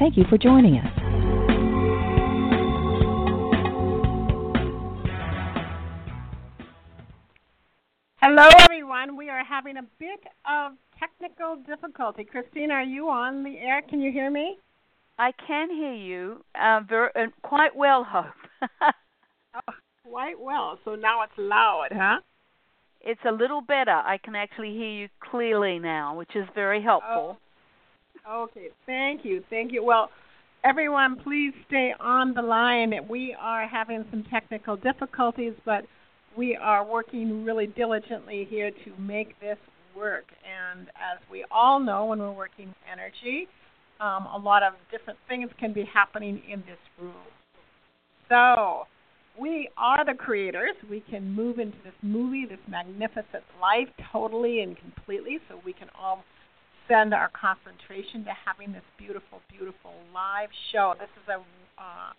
Thank you for joining us. Hello, everyone. We are having a bit of technical difficulty. Christine, are you on the air? Can you hear me? I can hear you uh, very, uh, quite well, Hope. oh, quite well. So now it's loud, huh? It's a little better. I can actually hear you clearly now, which is very helpful. Oh, okay, thank you, thank you. Well, everyone, please stay on the line. We are having some technical difficulties, but we are working really diligently here to make this work. And as we all know, when we're working energy, um, a lot of different things can be happening in this room. So, we are the creators. We can move into this movie, this magnificent life, totally and completely, so we can all send our concentration to having this beautiful, beautiful live show. This is a uh,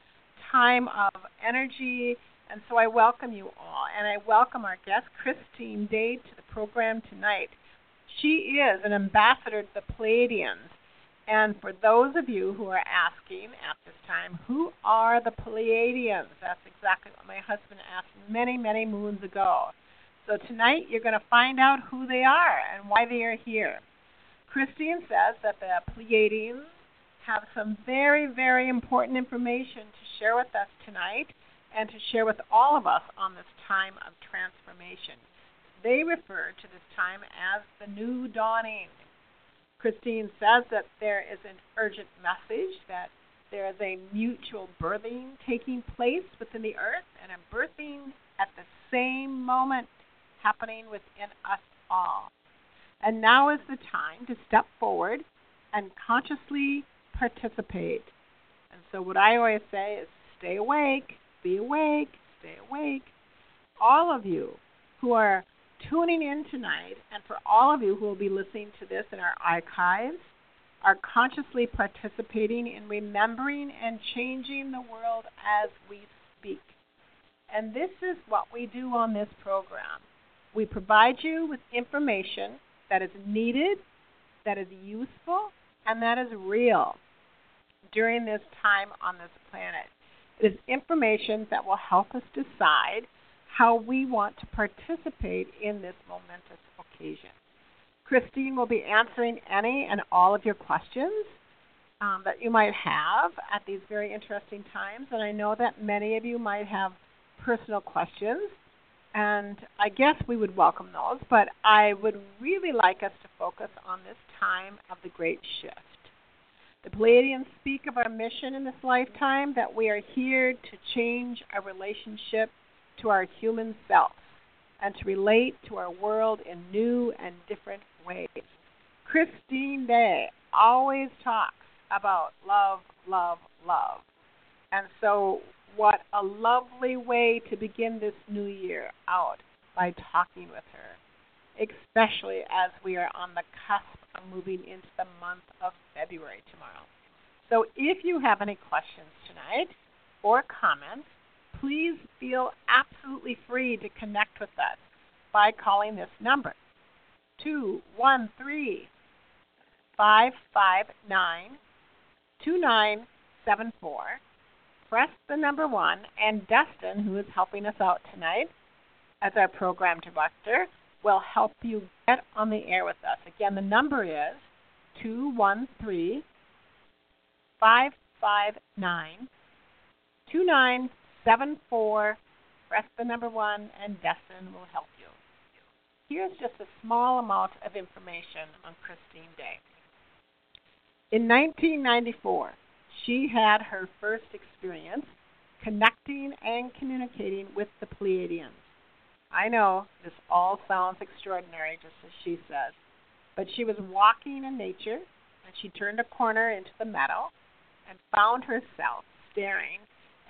time of energy, and so I welcome you all. And I welcome our guest, Christine Day, to the program tonight. She is an ambassador to the Pleiadians. And for those of you who are asking at this time, who are the Pleiadians? That's exactly what my husband asked many, many moons ago. So tonight you're going to find out who they are and why they are here. Christine says that the Pleiadians have some very, very important information to share with us tonight and to share with all of us on this time of transformation. They refer to this time as the new dawning. Christine says that there is an urgent message that there is a mutual birthing taking place within the earth and a birthing at the same moment happening within us all. And now is the time to step forward and consciously participate. And so, what I always say is stay awake, be awake, stay awake. All of you who are tuning in tonight, and for all of you who will be listening to this in our archives, are consciously participating in remembering and changing the world as we speak. And this is what we do on this program. We provide you with information that is needed, that is useful, and that is real during this time on this planet. It is information that will help us decide how we want to participate in this momentous occasion. Christine will be answering any and all of your questions um, that you might have at these very interesting times, and I know that many of you might have personal questions, and I guess we would welcome those, but I would really like us to focus on this time of the great shift. The Pleiadians speak of our mission in this lifetime that we are here to change our relationship to our human self and to relate to our world in new and different ways. Christine Day always talks about love, love, love. And so, what a lovely way to begin this new year out by talking with her, especially as we are on the cusp of moving into the month of February tomorrow. So, if you have any questions tonight or comments, please feel absolutely free to connect with us by calling this number 213 559 2974. Press the number one, and Dustin, who is helping us out tonight as our program director, will help you get on the air with us. Again, the number is 213 559 2974. Press the number one, and Destin will help you. Here's just a small amount of information on Christine Day. In 1994, she had her first experience connecting and communicating with the Pleiadians. I know this all sounds extraordinary, just as she says, but she was walking in nature and she turned a corner into the meadow and found herself staring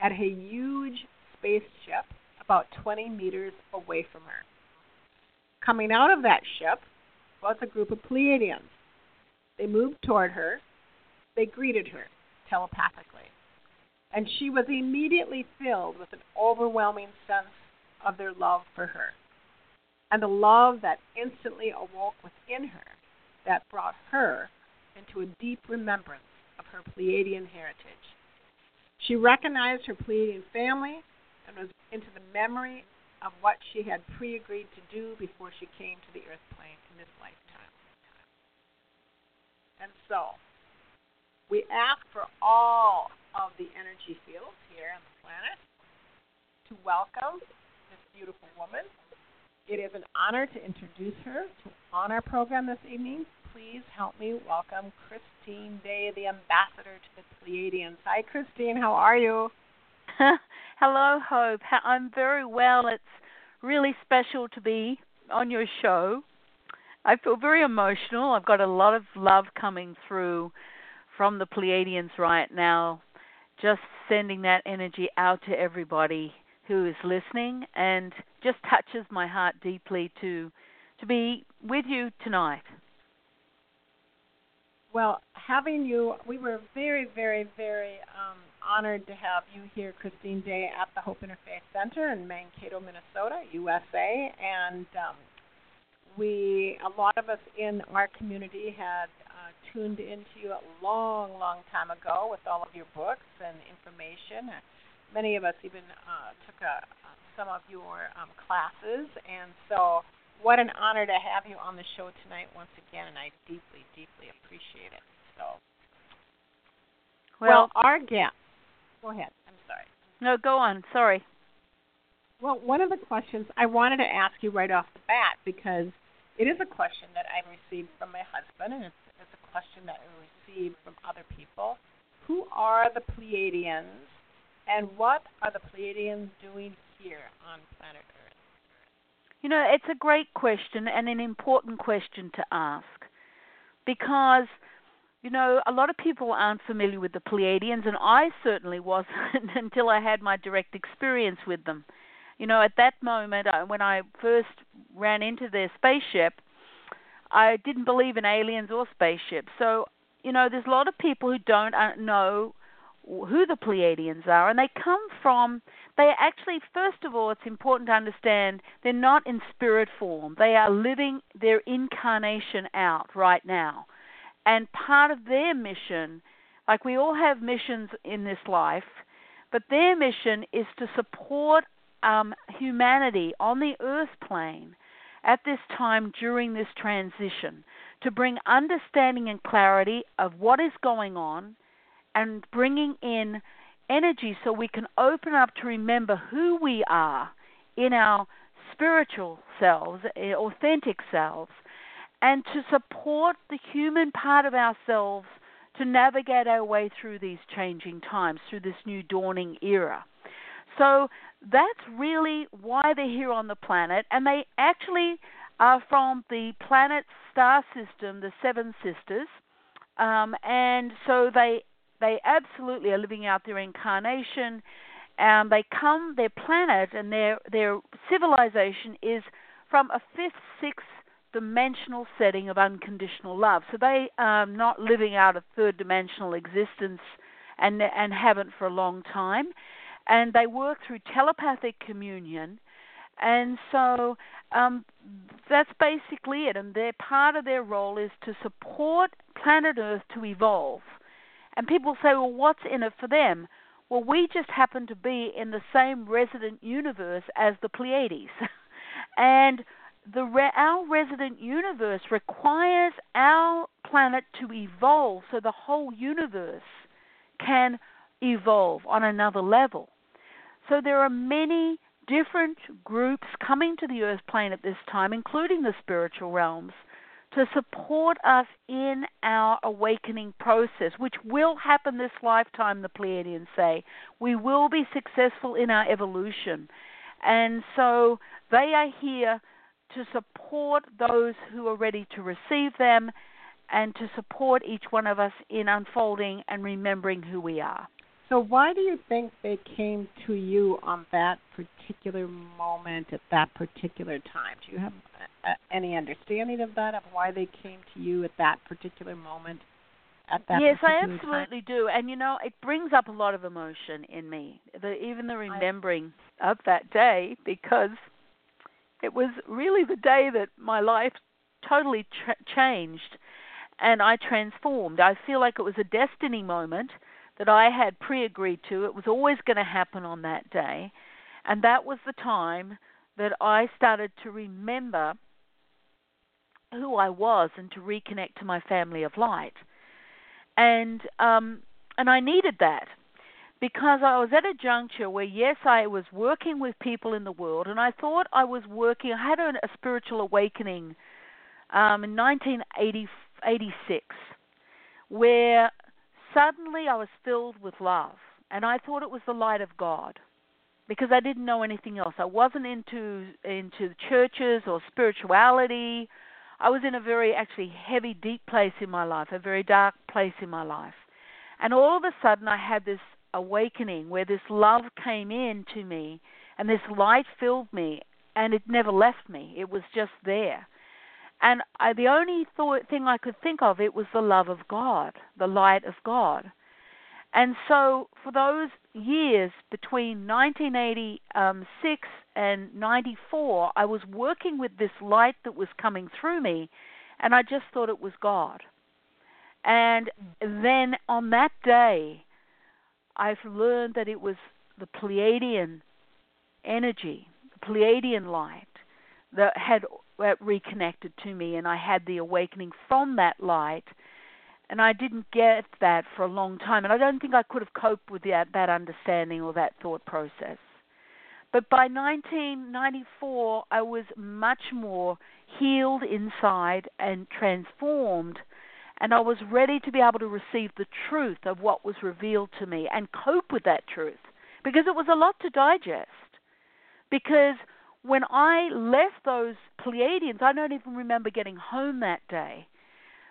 at a huge spaceship about 20 meters away from her. Coming out of that ship was a group of Pleiadians. They moved toward her. They greeted her telepathically. And she was immediately filled with an overwhelming sense of their love for her. And the love that instantly awoke within her that brought her into a deep remembrance of her Pleiadian heritage. She recognized her Pleiadian family and was into the memory of what she had pre agreed to do before she came to the earth plane in this lifetime. And so, we ask for all of the energy fields here on the planet to welcome this beautiful woman. It is an honor to introduce her to on our program this evening. Please help me welcome Christine Day, the ambassador to the Pleiadians. Hi, Christine. How are you? Hello, Hope. I'm very well. It's really special to be on your show. I feel very emotional. I've got a lot of love coming through from the Pleiadians right now. Just sending that energy out to everybody who is listening and just touches my heart deeply to to be with you tonight. Well, having you, we were very, very, very um, honored to have you here, Christine Day, at the Hope Interfaith Center in Mankato, Minnesota, USA. And um, we, a lot of us in our community, had tuned into you a long, long time ago with all of your books and information. Many of us even uh, took a, uh, some of your um, classes, and so what an honor to have you on the show tonight once again, and I deeply, deeply appreciate it. So, well, well our guest Go ahead. I'm sorry. No, go on. Sorry. Well, one of the questions I wanted to ask you right off the bat because it is a question that I received from my husband, and it's, question that we received from other people. Who are the Pleiadians, and what are the Pleiadians doing here on planet Earth? You know, it's a great question and an important question to ask because you know, a lot of people aren't familiar with the Pleiadians, and I certainly wasn't until I had my direct experience with them. You know, at that moment, uh, when I first ran into their spaceship, I didn't believe in aliens or spaceships. So, you know, there's a lot of people who don't uh, know who the Pleiadians are, and they come from. They actually, first of all, it's important to understand they're not in spirit form. They are living their incarnation out right now. And part of their mission, like we all have missions in this life, but their mission is to support um, humanity on the earth plane at this time during this transition to bring understanding and clarity of what is going on and bringing in energy so we can open up to remember who we are in our spiritual selves, eh, authentic selves, and to support the human part of ourselves to navigate our way through these changing times, through this new dawning era. So that's really why they're here on the planet, and they actually are from the planet star system, the Seven Sisters, um, and so they they absolutely are living out their incarnation. And they come, their planet and their their civilization is from a fifth, sixth, dimensional setting of unconditional love. So they are not living out a third dimensional existence and and haven't for a long time. And they work through telepathic communion. And so um, that's basically it. And their part of their role is to support planet Earth to evolve. And people say, well, what's in it for them? Well, we just happen to be in the same resident universe as the Pleiades. and the our resident universe requires our planet to evolve so the whole universe can evolve on another level. So there are many different groups coming to the earth plane at this time, including the spiritual realms, to support us in our awakening process, which will happen this lifetime, the Pleiadians say. We will be successful in our evolution. And so they are here to support those who are ready to receive them and to support each one of us in unfolding and remembering who we are. So, why do you think they came to you on that particular moment at that particular time? Do you have any understanding of that, of why they came to you at that particular moment? At that yes, I absolutely time? do, and you know, it brings up a lot of emotion in me. The, even the remembering of that day, because it was really the day that my life totally tra- changed and I transformed. I feel like it was a destiny moment that I had pre agreed to. It was always going to happen on that day. And that was the time that I started to remember who I was and to reconnect to my family of light. And um and I needed that because I was at a juncture where yes, I was working with people in the world and I thought I was working I had a, a spiritual awakening um in 1986 where suddenly I was filled with love, and I thought it was the light of God because I didn't know anything else. I wasn't into into churches or spirituality. I was in a very actually heavy, deep place in my life, a very dark place in my life. And all of a sudden I had this awakening where this love came in to me and this light filled me and it never left me. It was just there. And I, the only thought, thing I could think of it was the love of God, the light of God. And so for those years between 1986 and 94, I was working with this light that was coming through me, and I just thought it was God. And then on that day, I've learned that it was the Pleiadian energy, the Pleiadian light that had reconnected to me, and I had the awakening from that light. And I didn't get that for a long time, and I don't think I could have coped with that, that understanding or that thought process. But by 1994, I was much more healed inside and transformed, and I was ready to be able to receive the truth of what was revealed to me and cope with that truth because it was a lot to digest. Because when I left those Pleiadians, I don't even remember getting home that day.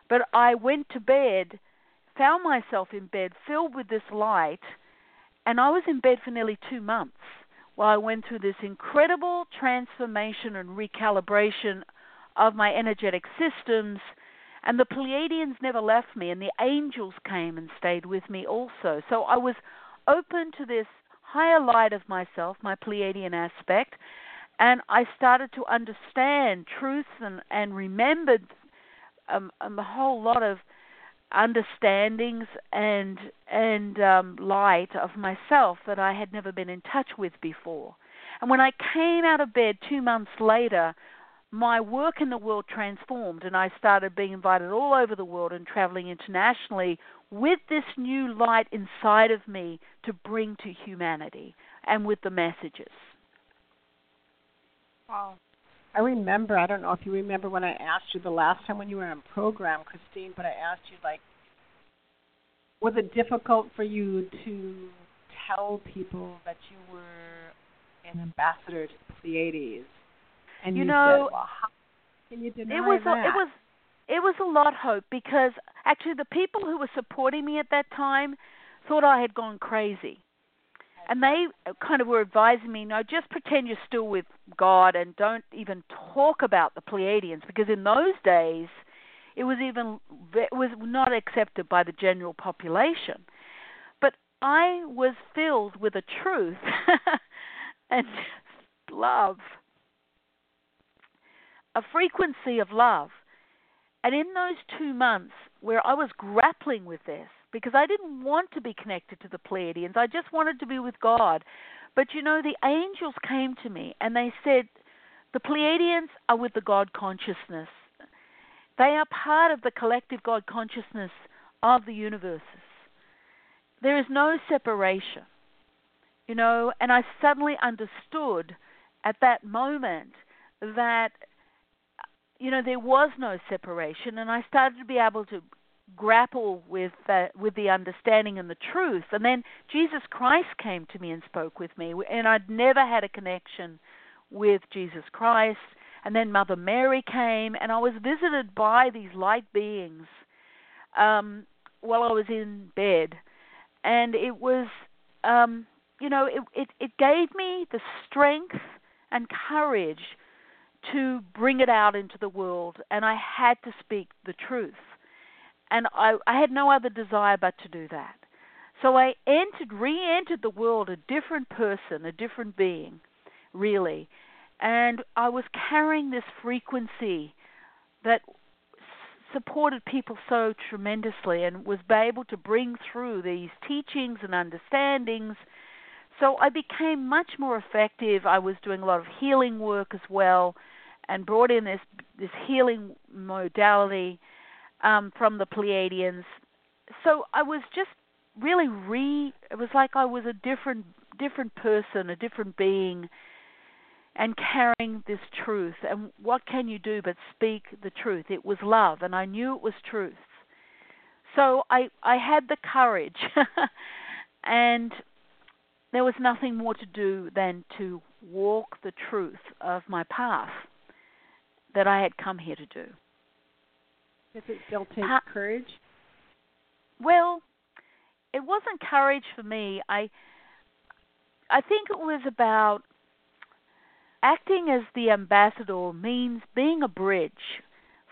But I went to bed, found myself in bed filled with this light, and I was in bed for nearly two months while I went through this incredible transformation and recalibration of my energetic systems. And the Pleiadians never left me, and the angels came and stayed with me also. So I was open to this higher light of myself, my Pleiadian aspect, and I started to understand truths and and remembered um, um, a whole lot of understandings and and um, light of myself that I had never been in touch with before. And when I came out of bed two months later, my work in the world transformed, and I started being invited all over the world and traveling internationally with this new light inside of me to bring to humanity and with the messages. Wow. I remember, I don't know if you remember when I asked you the last time when you were on program, Christine, but I asked you, like, was it difficult for you to tell people that you were an ambassador to the Pleiades? And you, you know, said, well, how can you deny it was that? A, it was it was a lot hope because actually the people who were supporting me at that time thought I had gone crazy and they kind of were advising me, no, just pretend you're still with God and don't even talk about the Pleiadians because in those days it was even it was not accepted by the general population. But I was filled with a truth and love, a frequency of love. And in those two months where I was grappling with this, because I didn't want to be connected to the Pleiadians. I just wanted to be with God. But you know, the angels came to me and they said, the Pleiadians are with the God consciousness. They are part of the collective God consciousness of the universes. There is no separation. You know, and I suddenly understood at that moment that you know there was no separation and I started to be able to grapple with uh, with the understanding and the truth. And then Jesus Christ came to me and spoke with me, and I'd never had a connection with Jesus Christ. And then Mother Mary came, and I was visited by these light beings um, while I was in bed, and it was, um, you know, it, it it gave me the strength and courage to bring it out into the world, and I had to speak the truth, and I I had no other desire but to do that. So I entered, re-entered the world a different person, a different being, really, and I was carrying this frequency that supported people so tremendously and was able to bring through these teachings and understandings. So I became much more effective. I was doing a lot of healing work as well, and brought in this this healing modality um, from the Pleiadians. So I was just really re. It was like I was a different different person, a different being and carrying this truth. And what can you do but speak the truth? It was love, and I knew it was truth. So I I had the courage, and there was nothing more to do than to walk the truth of my path that I had come here to do. Does it still take courage? Well, it wasn't courage for me. I I think it was about Acting as the ambassador means being a bridge,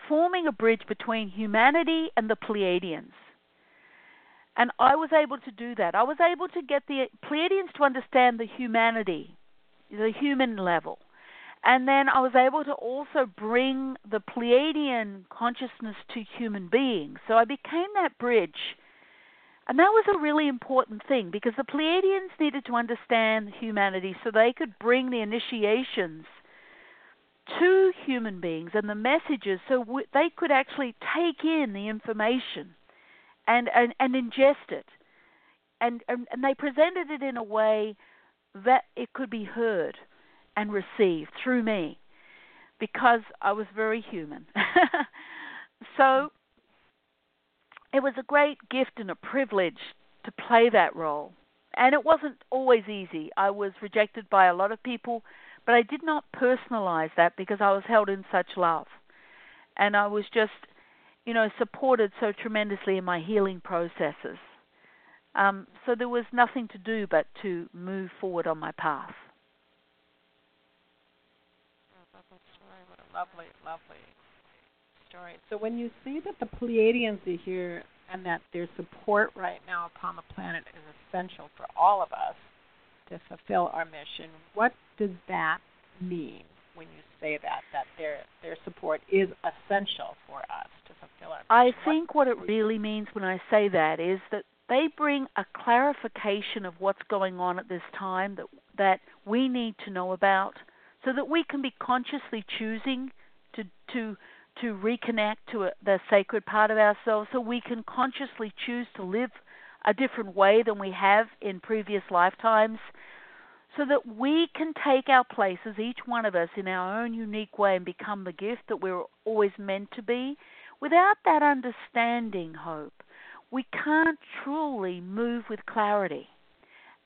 forming a bridge between humanity and the Pleiadians. And I was able to do that. I was able to get the Pleiadians to understand the humanity, the human level. And then I was able to also bring the Pleiadian consciousness to human beings. So I became that bridge and that was a really important thing because the Pleiadians needed to understand humanity so they could bring the initiations to human beings and the messages so w- they could actually take in the information and, and, and ingest it. And, and, and they presented it in a way that it could be heard and received through me because I was very human. so it was a great gift and a privilege to play that role. And it wasn't always easy. I was rejected by a lot of people, but I did not personalize that because I was held in such love. And I was just, you know, supported so tremendously in my healing processes. Um, so there was nothing to do but to move forward on my path. Lovely, story, lovely lovely story. So when you see that the Pleiadians are here and that their support right now upon the planet is essential for all of us to fulfill our mission, what does that mean when you say that that their their support is essential for us to fulfill our mission? I think what, what it really means when I say that is that they bring a clarification of what's going on at this time that that we need to know about so that we can be consciously choosing to to to reconnect to a, the sacred part of ourselves so we can consciously choose to live a different way than we have in previous lifetimes so that we can take our places, each one of us, in our own unique way and become the gift that we're always meant to be. Without that understanding, hope, we can't truly move with clarity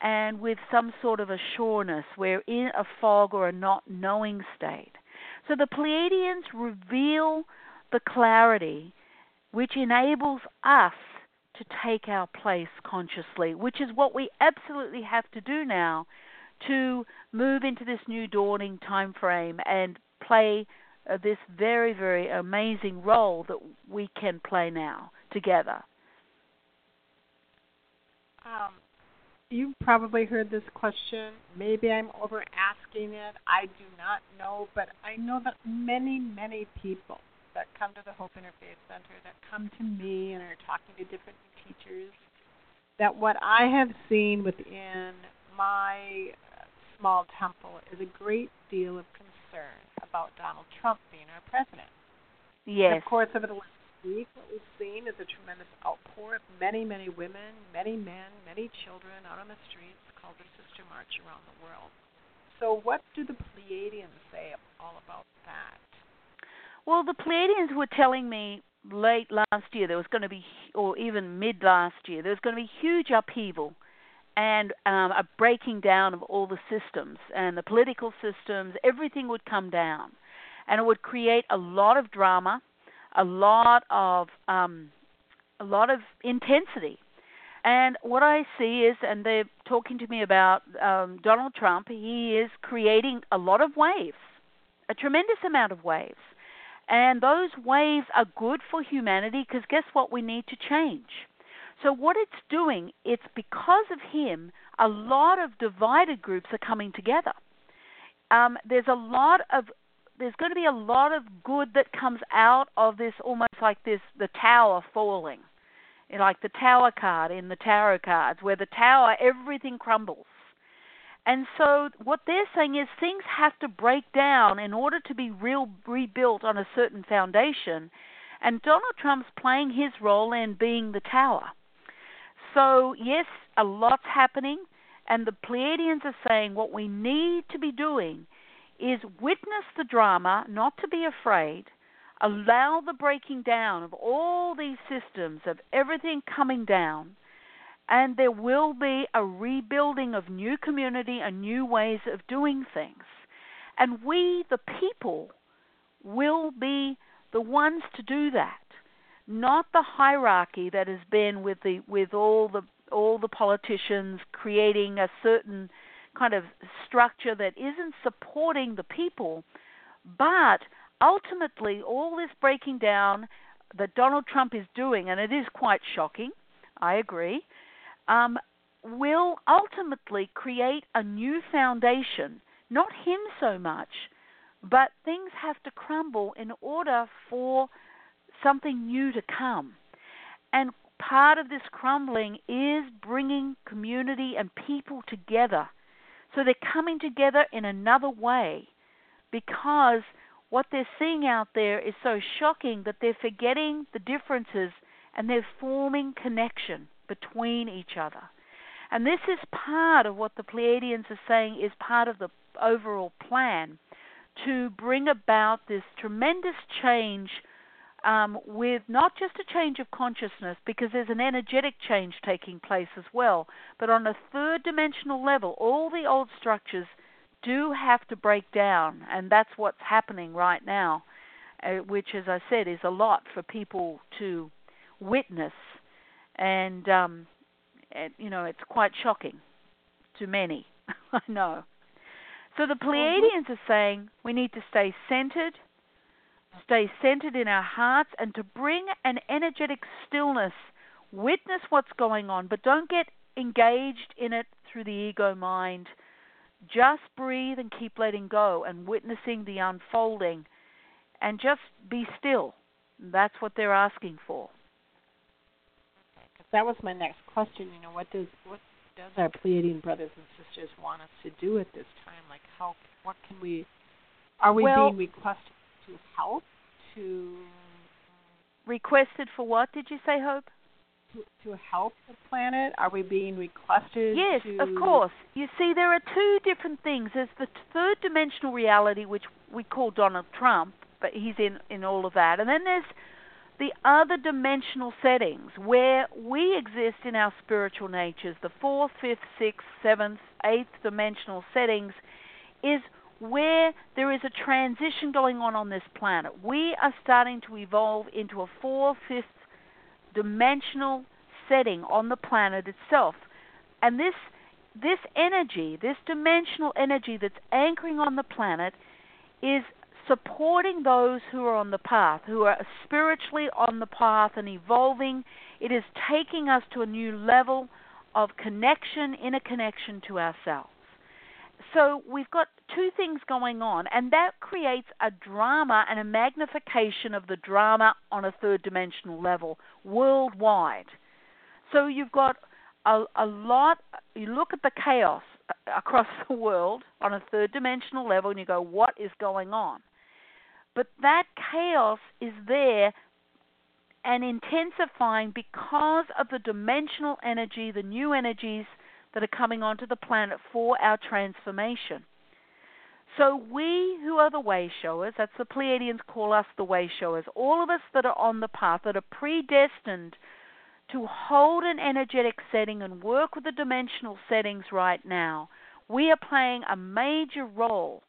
and with some sort of assuredness. We're in a fog or a not knowing state. So the Pleiadians reveal the clarity which enables us to take our place consciously, which is what we absolutely have to do now to move into this new dawning time frame and play uh, this very, very amazing role that we can play now together. Um, you've probably heard this question. Maybe I'm over asking it. I do not know, but I know that many, many people that come to the Hope Interfaith Center, that come to me and are talking to different teachers, that what I have seen within my small temple is a great deal of concern about Donald Trump being our president. Yes. And of course, over the last week, what we've seen is a tremendous outpour of many, many women, many men, many children out on the streets called the Sister March around the world. So, what do the Pleiadians say all about that? Well, the Pleiadians were telling me late last year there was going to be, or even mid last year, there was going to be huge upheaval and um, a breaking down of all the systems and the political systems. Everything would come down, and it would create a lot of drama a lot of um, a lot of intensity. And what I see is, and they're talking to me about um, Donald Trump, he is creating a lot of waves, a tremendous amount of waves. And those waves are good for humanity because guess what? We need to change. So, what it's doing, it's because of him, a lot of divided groups are coming together. Um, there's a lot of there's going to be a lot of good that comes out of this almost like this the tower falling. Like the tower card in the tarot cards where the tower everything crumbles. And so what they're saying is things have to break down in order to be real rebuilt on a certain foundation and donald trump's playing his role in being the tower. So yes a lot's happening and the pleiadians are saying what we need to be doing is witness the drama, not to be afraid, allow the breaking down of all these systems, of everything coming down, and there will be a rebuilding of new community and new ways of doing things. And we, the people, will be the ones to do that, not the hierarchy that has been with the with all the all the politicians creating a certain kind of structure that isn't supporting the people. But ultimately, all this breaking down that Donald Trump is doing, and it is quite shocking, I agree, um, will ultimately create a new foundation. Not him so much, but things have to crumble in order for something new to come. And part of this crumbling is bringing community and people together so they're coming together in another way because what they're seeing out there is so shocking that they're forgetting the differences and they're forming connection between each other. And this is part of what the Pleiadians are saying is part of the overall plan to bring about this tremendous change um, with not just a change of consciousness, because there's an energetic change taking place as well, but on a third dimensional level, all the old structures do have to break down, and that's what's happening right now, uh, which, as I said, is a lot for people to witness, and, um, and you know, it's quite shocking to many. I know. So the Pleiadians are saying we need to stay centered stay centered in our hearts, and to bring an energetic stillness. Witness what's going on, but don't get engaged in it through the ego mind. Just breathe and keep letting go and witnessing the unfolding. And just be still. That's what they're asking for. That was my next question. You know, what does what does our Pleiadian brothers and sisters want us to do at this time? Like, how what can we? Are we well, being requested to help to requested for what did you say hope? To, to help the planet? Are we being requested yes to... of course. You see there are two different things. There's the third dimensional reality which we call donald trump but he's in in all of that. And then there's the other dimensional settings where we exist in our spiritual natures. The fourth fifth sixth seventh eighth dimensional settings is where there is a transition going on on this planet. We are starting to evolve into a four fifth dimensional setting on the planet itself. And this this energy, this dimensional energy that's anchoring on the planet is supporting those who are on the path, who are spiritually on the path and evolving. It is taking us to a new level of connection, inner connection to ourselves. So we've got two things going on, and that creates a drama and a magnification of the drama on a third dimensional level worldwide. So you've got a, a lot, you look at the chaos across the world on a third dimensional level, and you go, what is going on? But that chaos is there and intensifying because of the dimensional energy, the new energies that are coming onto the planet for our transformation. So we who are the way showers, that's the Pleiadians call us the way showers, all of us that are on the path, that are predestined to hold an energetic setting and work with the dimensional settings right now, we are playing a major role.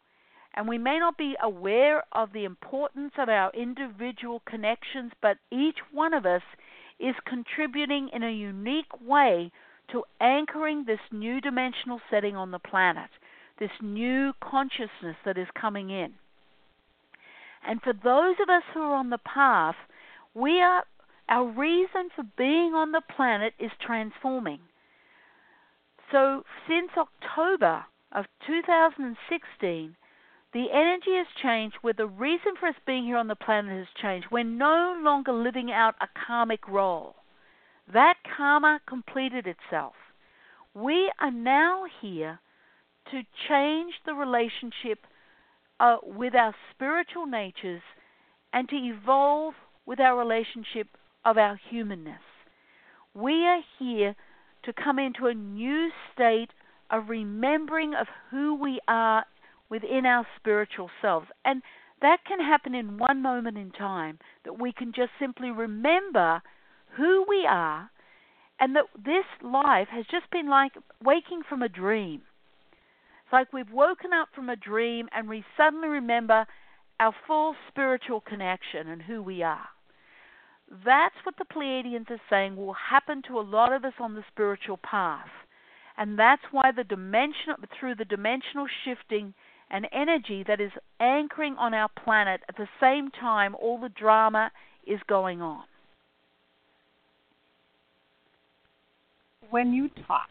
And we may not be aware of the importance of our individual connections, but each one of us is contributing in a unique way to anchoring this new dimensional setting on the planet, this new consciousness that is coming in. And for those of us who are on the path, we are our reason for being on the planet is transforming. So since October of 2016, the energy has changed where the reason for us being here on the planet has changed. We're no longer living out a karmic role. That karma completed itself. We are now here to change the relationship uh, with our spiritual natures and to evolve with our relationship of our humanness. We are here to come into a new state of remembering of who we are within our spiritual selves. And that can happen in one moment in time, that we can just simply remember who we are and that this life has just been like waking from a dream. Like we've woken up from a dream and we suddenly remember our full spiritual connection and who we are. That's what the Pleiadians are saying will happen to a lot of us on the spiritual path. And that's why the dimension through the dimensional shifting and energy that is anchoring on our planet at the same time all the drama is going on. When you talk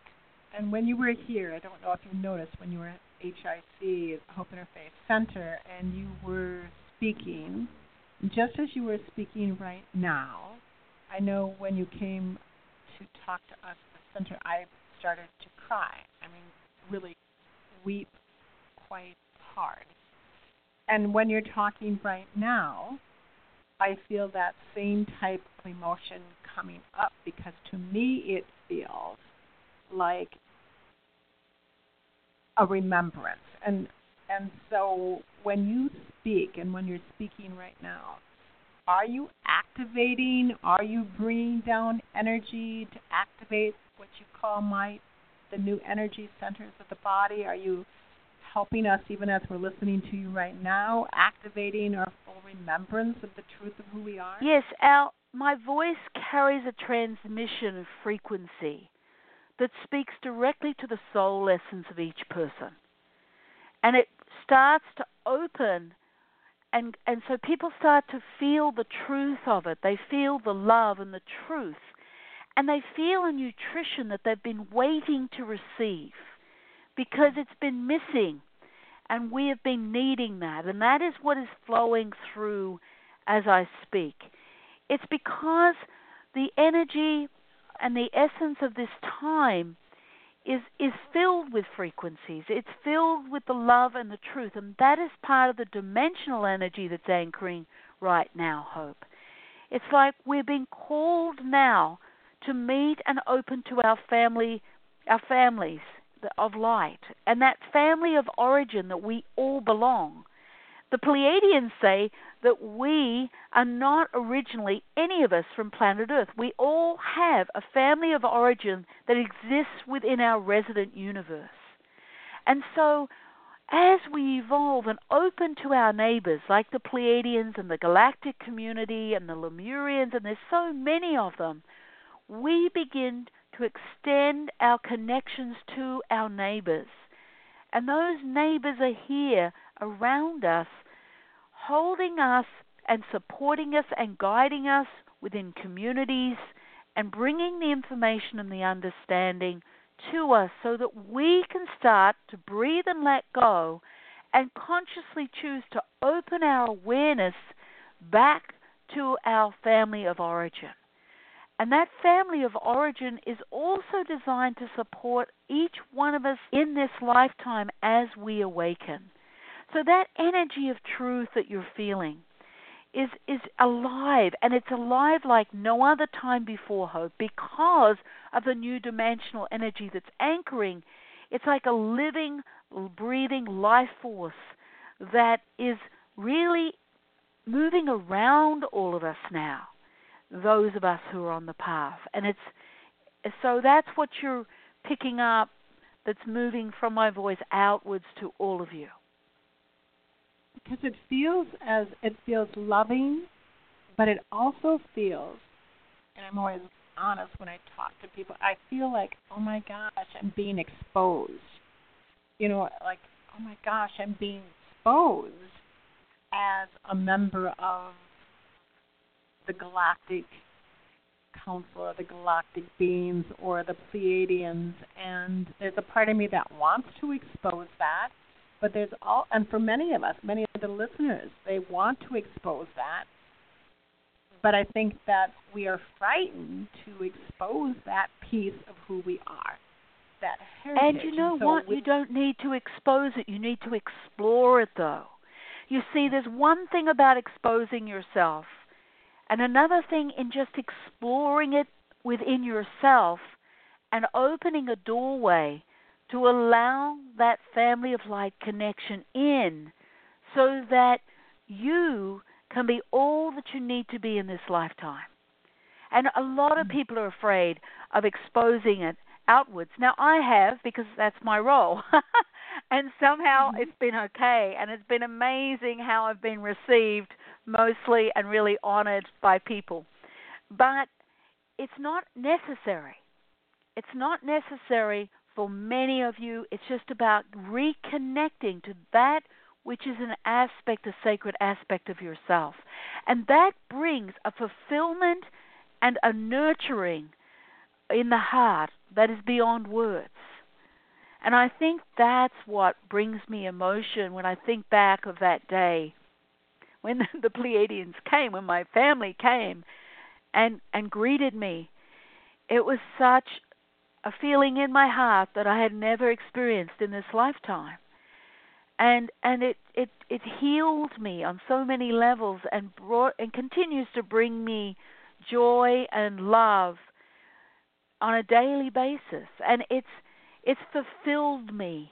and when you were here, I don't know if you noticed when you were at HIC, Hope Interfaith Center, and you were speaking, just as you were speaking right now, I know when you came to talk to us at the center, I started to cry. I mean, really weep quite hard. And when you're talking right now, I feel that same type of emotion coming up because to me it feels like a remembrance. And and so when you speak and when you're speaking right now, are you activating, are you bringing down energy to activate what you call my the new energy centers of the body? Are you helping us even as we're listening to you right now, activating our full remembrance of the truth of who we are? Yes, Al, my voice carries a transmission of frequency that speaks directly to the soul essence of each person. And it starts to open and and so people start to feel the truth of it. They feel the love and the truth. And they feel a nutrition that they've been waiting to receive because it's been missing and we have been needing that and that is what is flowing through as I speak. It's because the energy and the essence of this time is is filled with frequencies. It's filled with the love and the truth, and that is part of the dimensional energy that's anchoring right now. Hope. It's like we're being called now to meet and open to our family, our families of light, and that family of origin that we all belong. The Pleiadians say that we are not originally any of us from planet Earth. We all have a family of origin that exists within our resident universe. And so, as we evolve and open to our neighbors, like the Pleiadians and the galactic community and the Lemurians, and there's so many of them, we begin to extend our connections to our neighbors. And those neighbors are here around us holding us and supporting us and guiding us within communities and bringing the information and the understanding to us so that we can start to breathe and let go and consciously choose to open our awareness back to our family of origin. And that family of origin is also designed to support each one of us in this lifetime as we awaken. So that energy of truth that you're feeling is is alive and it's alive like no other time before hope because of the new dimensional energy that's anchoring. It's like a living breathing life force that is really moving around all of us now those of us who are on the path. And it's so that's what you're picking up that's moving from my voice outwards to all of you because it feels as it feels loving, but it also feels and I'm always honest when I talk to people, I feel like, oh my gosh, I'm being exposed. You know, like, oh my gosh, I'm being exposed as a member of the galactic council or the galactic beings or the Pleiadians and there's a part of me that wants to expose that but there's all and for many of us many of the listeners they want to expose that but I think that we are frightened to expose that piece of who we are. That heritage. And you know and so what? We, you don't need to expose it. You need to explore it, though. You see, there's one thing about exposing yourself, and another thing in just exploring it within yourself and opening a doorway to allow that family of light connection in so that you can be all that you need to be in this lifetime. And a lot of people are afraid of exposing it outwards. Now, I have because that's my role. and somehow mm-hmm. it's been okay. And it's been amazing how I've been received mostly and really honored by people. But it's not necessary. It's not necessary for many of you. It's just about reconnecting to that which is an aspect, a sacred aspect of yourself. And that brings a fulfillment and a nurturing in the heart that is beyond words. And I think that's what brings me emotion when I think back of that day when the Pleiadians came, when my family came and and greeted me. It was such a feeling in my heart that I had never experienced in this lifetime. And and it it it healed me on so many levels and brought and continues to bring me joy and love on a daily basis. And it's it's fulfilled me.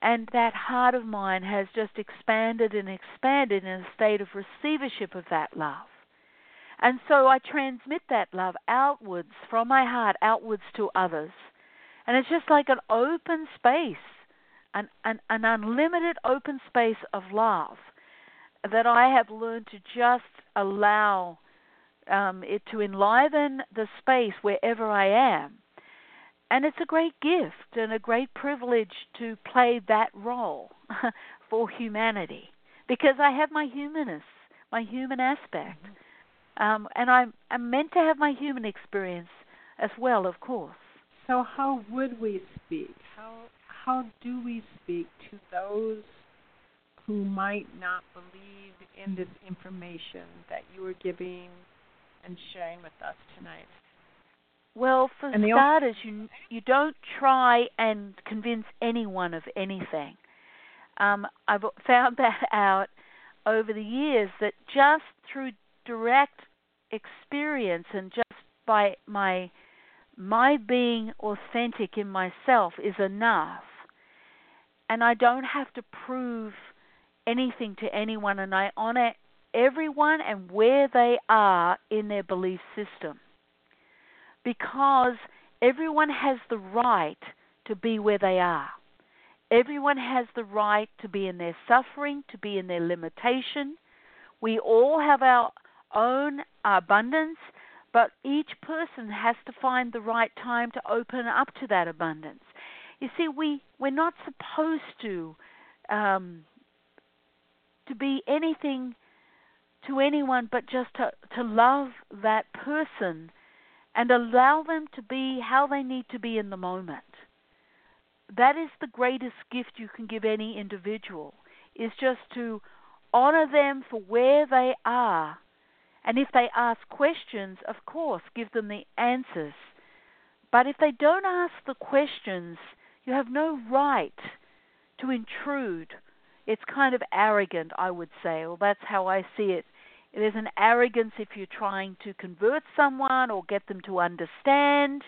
And that heart of mine has just expanded and expanded in a state of receivership of that love and so I transmit that love outwards from my heart outwards to others and it's just like an open space an, an, an unlimited open space of love that I have learned to just allow um, it to enliven the space wherever I am. And it's a great gift and a great privilege to play that role for humanity because I have my humanness, my human aspect. Mm-hmm. Um, and I'm, I'm meant to have my human experience as well, of course. So, how would we speak? How how do we speak to those who might not believe in this information that you are giving and sharing with us tonight? Well, for and starters, you you don't try and convince anyone of anything. Um, I've found that out over the years that just through direct experience and just by my my being authentic in myself is enough and I don't have to prove anything to anyone, and I honor everyone and where they are in their belief system. Because everyone has the right to be where they are. Everyone has the right to be in their suffering, to be in their limitation. We all have our own abundance, but each person has to find the right time to open up to that abundance. You see, we we're not supposed to um, to be anything to anyone but just to to love that person and allow them to be how they need to be in the moment. That is the greatest gift you can give any individual is just to honor them for where they are. And if they ask questions, of course, give them the answers. But if they don't ask the questions, you have no right to intrude. It's kind of arrogant, I would say. Well, that's how I see it. There's an arrogance if you're trying to convert someone or get them to understand.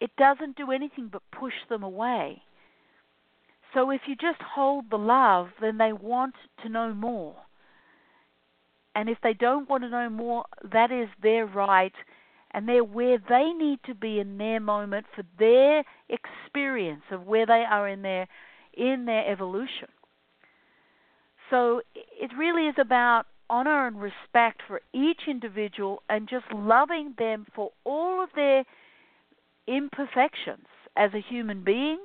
It doesn't do anything but push them away. So if you just hold the love, then they want to know more. And if they don't want to know more, that is their right and they're where they need to be in their moment for their experience of where they are in their in their evolution. So it really is about honor and respect for each individual and just loving them for all of their imperfections as a human being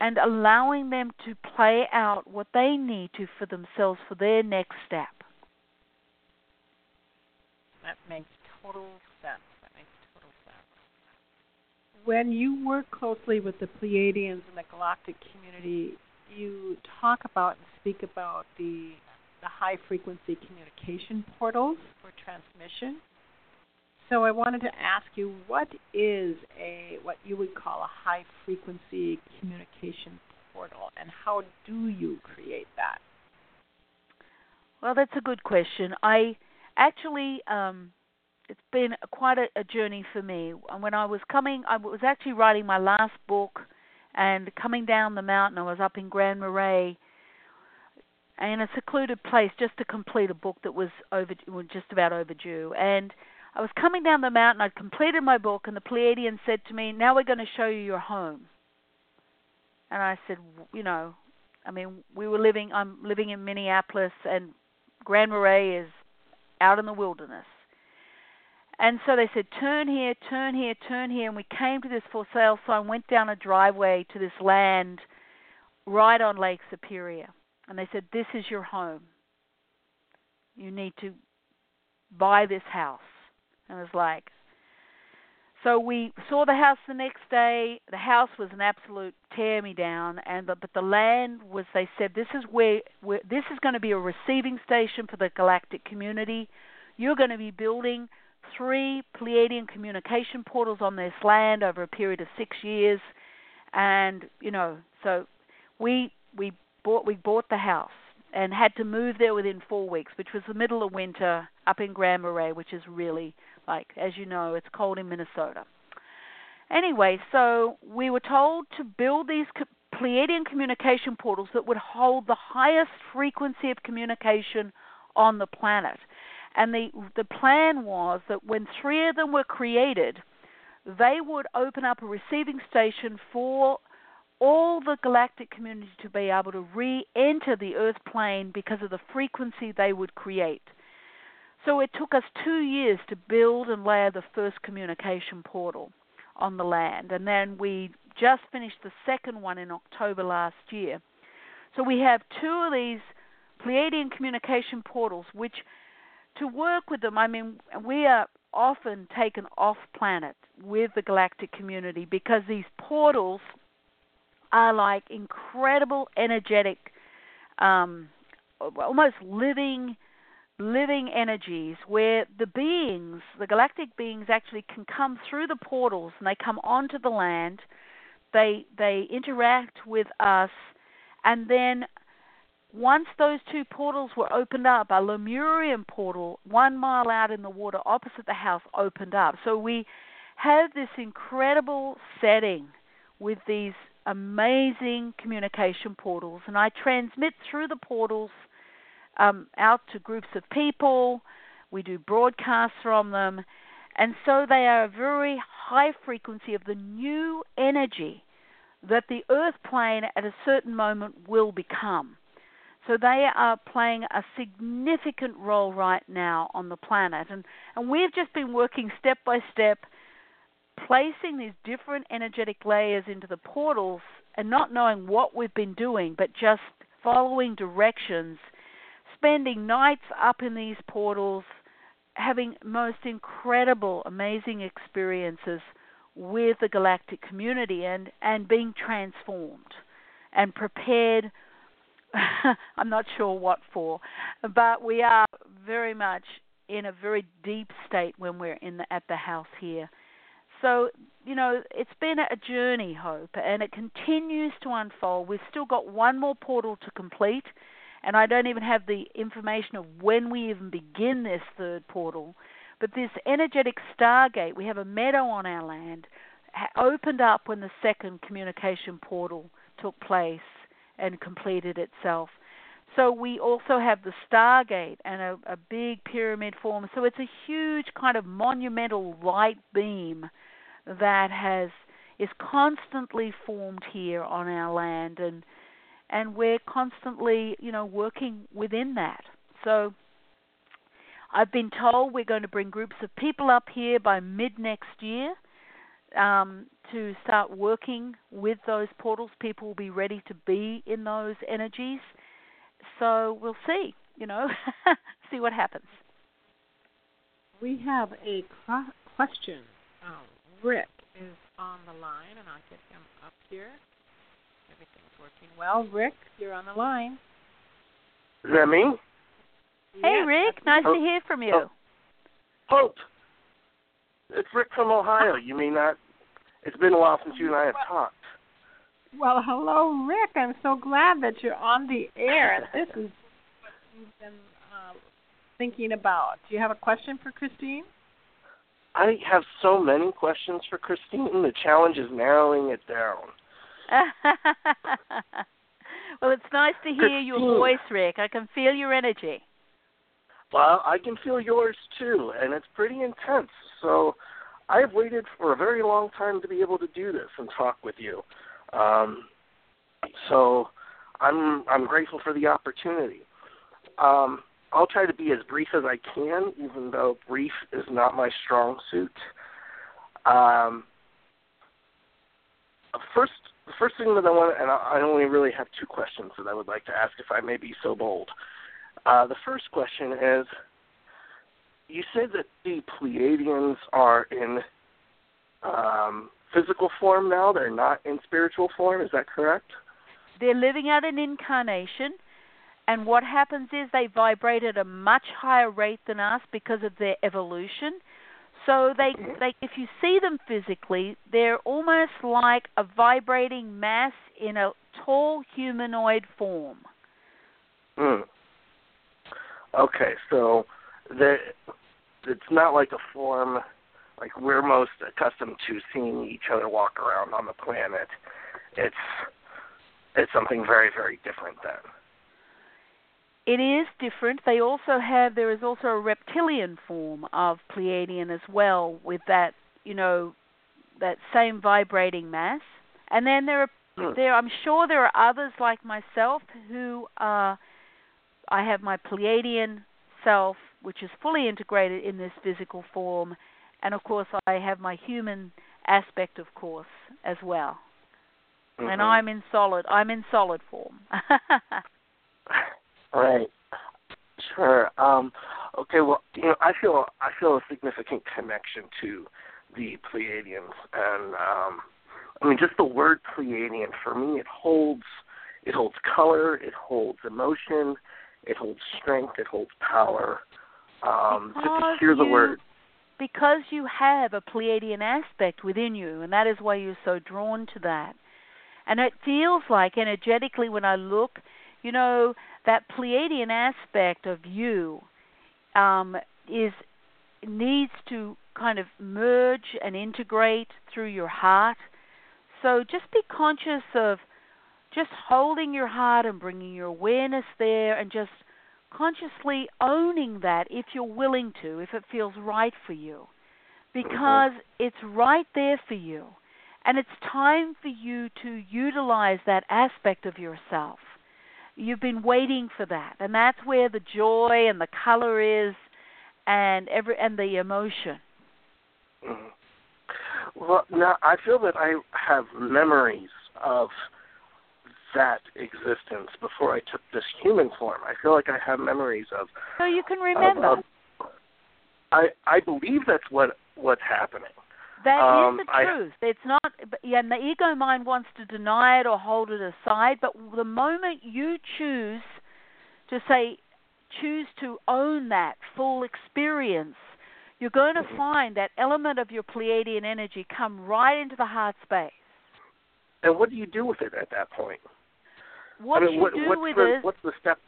and allowing them to play out what they need to for themselves for their next step. That makes total sense. That makes total sense. When you work closely with the Pleiadians and the galactic community, you talk about and speak about the the high frequency communication portals for transmission. So I wanted to ask you what is a what you would call a high frequency communication portal and how do you create that? Well, that's a good question. I actually um it's been quite a, a journey for me. When I was coming I was actually writing my last book and coming down the mountain I was up in Grand Marais in a secluded place just to complete a book that was over just about overdue. And I was coming down the mountain. I'd completed my book, and the Pleiadian said to me, "Now we're going to show you your home." And I said, "You know, I mean, we were living. I'm living in Minneapolis, and Grand Marais is out in the wilderness." And so they said, turn here, turn here, turn here. And we came to this for sale sign, went down a driveway to this land right on Lake Superior and they said, This is your home. You need to buy this house. And it was like, so we saw the house the next day. The house was an absolute tear me down, and the, but the land was. They said this is where, where this is going to be a receiving station for the galactic community. You're going to be building three Pleiadian communication portals on this land over a period of six years, and you know, so we we bought we bought the house and had to move there within four weeks, which was the middle of winter up in Grand Marais, which is really like as you know, it's cold in Minnesota. Anyway, so we were told to build these Pleiadian communication portals that would hold the highest frequency of communication on the planet. And the the plan was that when three of them were created, they would open up a receiving station for all the galactic community to be able to re enter the Earth plane because of the frequency they would create. So it took us two years to build and layer the first communication portal on the land, and then we just finished the second one in October last year. So we have two of these Pleiadian communication portals, which to work with them, I mean, we are often taken off planet with the galactic community because these portals are like incredible, energetic, um, almost living, living energies where the beings, the galactic beings, actually can come through the portals and they come onto the land. They they interact with us, and then once those two portals were opened up, a Lemurian portal one mile out in the water opposite the house opened up. So we have this incredible setting with these amazing communication portals, and I transmit through the portals um, out to groups of people. We do broadcasts from them, and so they are a very high frequency of the new energy that the Earth plane at a certain moment will become. So they are playing a significant role right now on the planet, and and we've just been working step by step placing these different energetic layers into the portals and not knowing what we've been doing, but just following directions, spending nights up in these portals, having most incredible, amazing experiences with the galactic community and, and being transformed and prepared. I'm not sure what for, but we are very much in a very deep state when we're in the, at the house here so, you know, it's been a journey, Hope, and it continues to unfold. We've still got one more portal to complete, and I don't even have the information of when we even begin this third portal. But this energetic stargate, we have a meadow on our land, opened up when the second communication portal took place and completed itself. So we also have the Stargate and a, a big pyramid form. So it's a huge kind of monumental light beam that has is constantly formed here on our land and and we're constantly you know working within that so I've been told we're going to bring groups of people up here by mid next year um, to start working with those portals. People will be ready to be in those energies. So we'll see, you know, see what happens. We have a question. Um, Rick is on the line, and I'll get him up here. Everything's working well. Rick, you're on the line. Is that me? Hey, Yes, Rick, nice Oh, to hear from you. oh. Hope. It's Rick from Ohio. You may not. It's been a while since you and I have talked. Well, hello, Rick. I'm so glad that you're on the air. This is what you've been uh, thinking about. Do you have a question for Christine? I have so many questions for Christine. The challenge is narrowing it down. well, it's nice to hear your voice, Rick. I can feel your energy. Well, I can feel yours too, and it's pretty intense. So I've waited for a very long time to be able to do this and talk with you. Um, so I'm I'm grateful for the opportunity. Um, I'll try to be as brief as I can, even though brief is not my strong suit. Um, first, the first thing that I want, and I only really have two questions that I would like to ask, if I may be so bold. Uh, the first question is you said that the Pleiadians are in um, physical form now, they're not in spiritual form, is that correct? They're living out an incarnation, and what happens is they vibrate at a much higher rate than us because of their evolution. So they, they, if you see them physically, they're almost like a vibrating mass in a tall humanoid form. Hmm. Okay, so the, it's not like a form like we're most accustomed to seeing each other walk around on the planet. It's it's something very, very different then. It is different. They also have there is also a reptilian form of Pleiadian as well, with that you know that same vibrating mass. And then there are Hmm. there I'm sure there are others like myself who are I have my Pleiadian self, which is fully integrated in this physical form, and of course I have my human aspect, of course, as well. Mhm. And I'm in solid. I'm in solid form. Right. Sure. Um, okay. Well, you know, I feel I feel a significant connection to the Pleiadians, and um, I mean, just the word Pleiadian for me, it holds it holds color, it holds emotion, it holds strength, it holds power. Um, just to hear the you- word. because you have a Pleiadian aspect within you, and that is why you're so drawn to that. And it feels like energetically when I look, you know, that Pleiadian aspect of you um, is needs to kind of merge and integrate through your heart. So just be conscious of just holding your heart and bringing your awareness there and just consciously owning that if you're willing to, if it feels right for you. Because it's right there for you. And it's time for you to utilize that aspect of yourself. You've been waiting for that. And that's where the joy and the color is and every and the emotion. Mhm. Well, now I feel that I have memories of that existence before I took this human form. I feel like I have memories of. So you can of- remember. of- I I believe that's what what's happening. That is Um, the I- truth. It's not, yeah, and the ego mind wants to deny it or hold it aside. But the moment you choose to say, choose to own that full experience, you're going to find that element of your Pleiadian energy come right into the heart space. And what do you do with it at that point? What I mean, you what, do what's with the it, what's the step?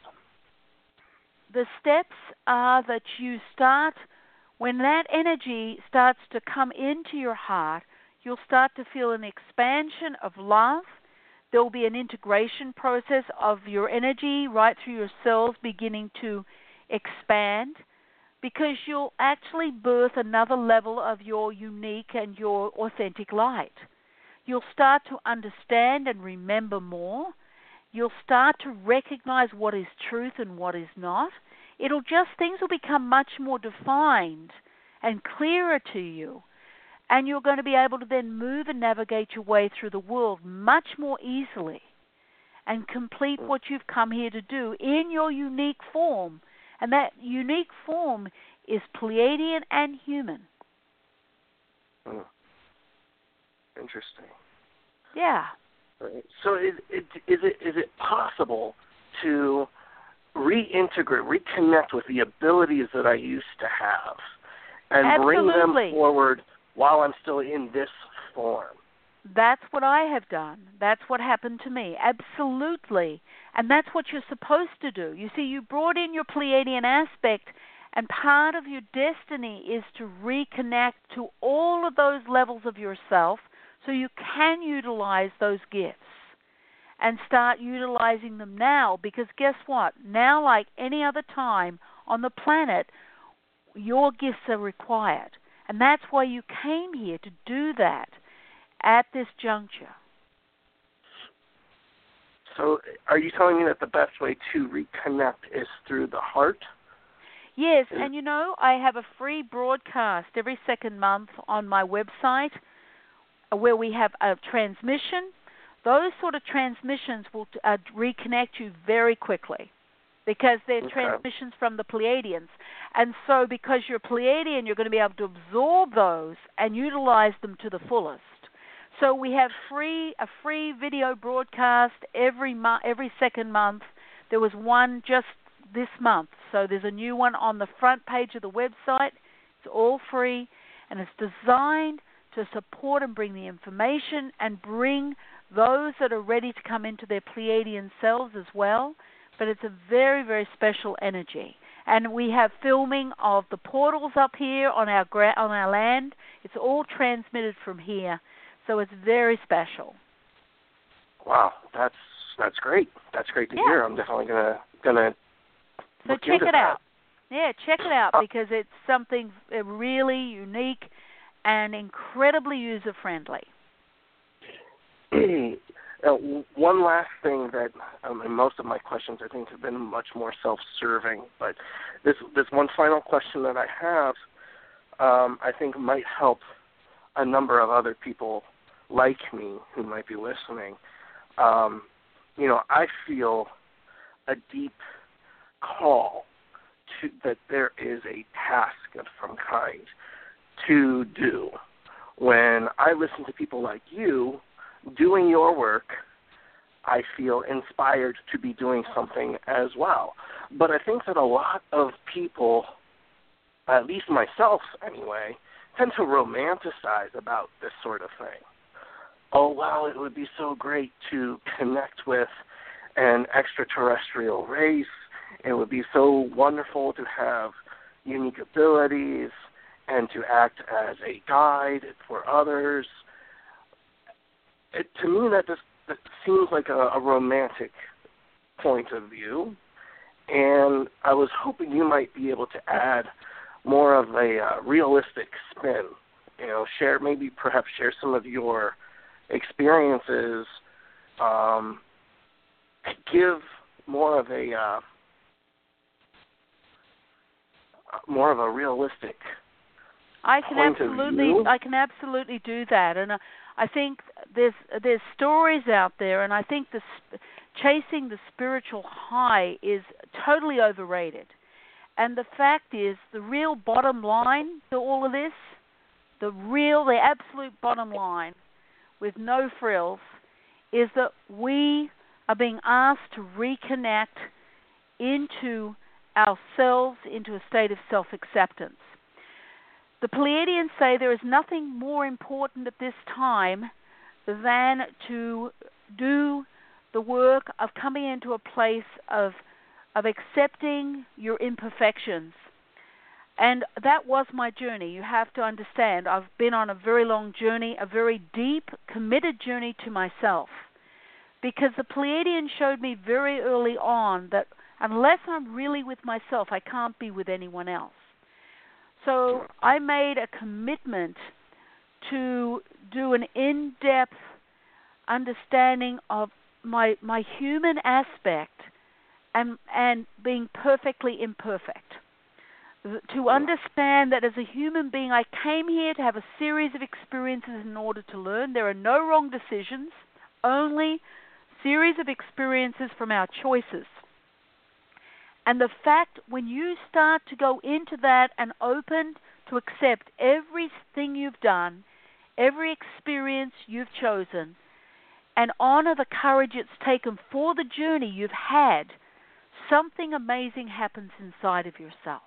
the steps are that you start when that energy starts to come into your heart, you'll start to feel an expansion of love. There will be an integration process of your energy right through your cells beginning to expand because you'll actually birth another level of your unique and your authentic light. You'll start to understand and remember more. You'll start to recognize what is truth and what is not. It'll just things will become much more defined and clearer to you. And you're going to be able to then move and navigate your way through the world much more easily and complete what you've come here to do in your unique form. And that unique form is Pleiadian and human. Hmm. Interesting. Yeah. Right. So is, it, is it is it possible to reintegrate, reconnect with the abilities that I used to have, and Absolutely. bring them forward while I'm still in this form? That's what I have done. That's what happened to me. Absolutely. And that's what you're supposed to do. You see, you brought in your Pleiadian aspect, and part of your destiny is to reconnect to all of those levels of yourself so you can utilize those gifts and start utilizing them now because guess what? Now, like any other time on the planet, your gifts are required. And that's why you came here to do that at this juncture. So, are you telling me that the best way to reconnect is through the heart? Yes, and you know, I have a free broadcast every second month on my website uh, where we have a transmission. Those sort of transmissions will uh, reconnect you very quickly because they're Okay. transmissions from the Pleiadians. And so, because you're Pleiadian, you're going to be able to absorb those and utilize them to the fullest. So we have free a free video broadcast every mo- every second month. There was one just this month, so there's a new one on the front page of the website. It's all free, and it's designed to support and bring the information and bring those that are ready to come into their Pleiadian selves as well. But it's a very very special energy, and we have filming of the portals up here on our gra- on our land. It's all transmitted from here, so it's very special. Wow, that's that's great. That's great to Yeah. hear. I'm definitely gonna gonna So look check into it that. out. Yeah, check it out Uh, because it's something uh, really unique and incredibly user friendly. Uh, one last thing that um, and most of my questions I think have been much more self-serving, but this this one final question that I have um, I think might help a number of other people like me who might be listening. Um, you know, I feel a deep call to that there is a task of some kind to do. When I listen to people like you doing your work, I feel inspired to be doing something as well. But I think that a lot of people, at least myself anyway, tend to romanticize about this sort of thing. Oh, wow, it would be so great to connect with an extraterrestrial race. It would be so wonderful to have unique abilities and to act as a guide for others. It, to me, that just that seems like a, a romantic point of view, and I was hoping you might be able to add more of a uh, realistic spin. You know, share maybe perhaps share some of your experiences. Um, give more of a uh, more of a realistic I can absolutely. I can absolutely do that and uh, I think there's there's stories out there and I think the chasing the spiritual high is totally overrated. And the fact is the real bottom line to all of this, the real the absolute bottom line with no frills is that we are being asked to reconnect into ourselves into a state of self acceptance. The Pleiadians say there is nothing more important at this time than to do the work of coming into a place of of accepting your imperfections. And that was my journey. You have to understand, I've been on a very long journey, a very deep, committed journey to myself. Because the Pleiadian showed me very early on that unless I'm really with myself, I can't be with anyone else. So I made a commitment to do an in-depth understanding of my my human aspect and and being perfectly imperfect. To understand that as a human being, I came here to have a series of experiences in order to learn. There are no wrong decisions, only series of experiences from our choices. And the fact when you start to go into that and open to accept everything you've done, every experience you've chosen, and honor the courage it's taken for the journey you've had, something amazing happens inside of yourself.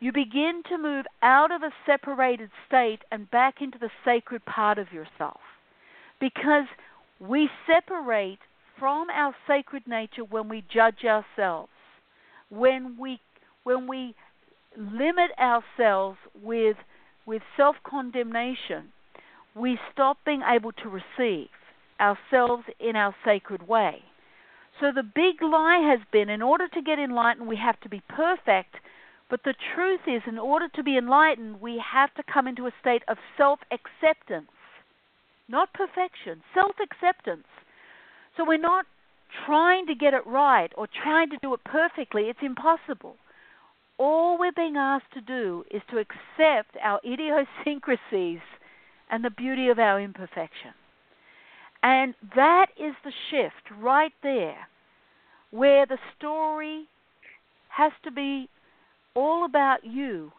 You begin to move out of a separated state and back into the sacred part of yourself. Because we separate from our sacred nature when we judge ourselves. When we when we limit ourselves with with self-condemnation, we stop being able to receive ourselves in our sacred way. So the big lie has been in order to get enlightened, we have to be perfect. But the truth is, in order to be enlightened, we have to come into a state of self acceptance, not perfection, self acceptance. So we're not trying to get it right or trying to do it perfectly, it's impossible. All we're being asked to do is to accept our idiosyncrasies and the beauty of our imperfection. And that is the shift right there, where the story has to be all about you,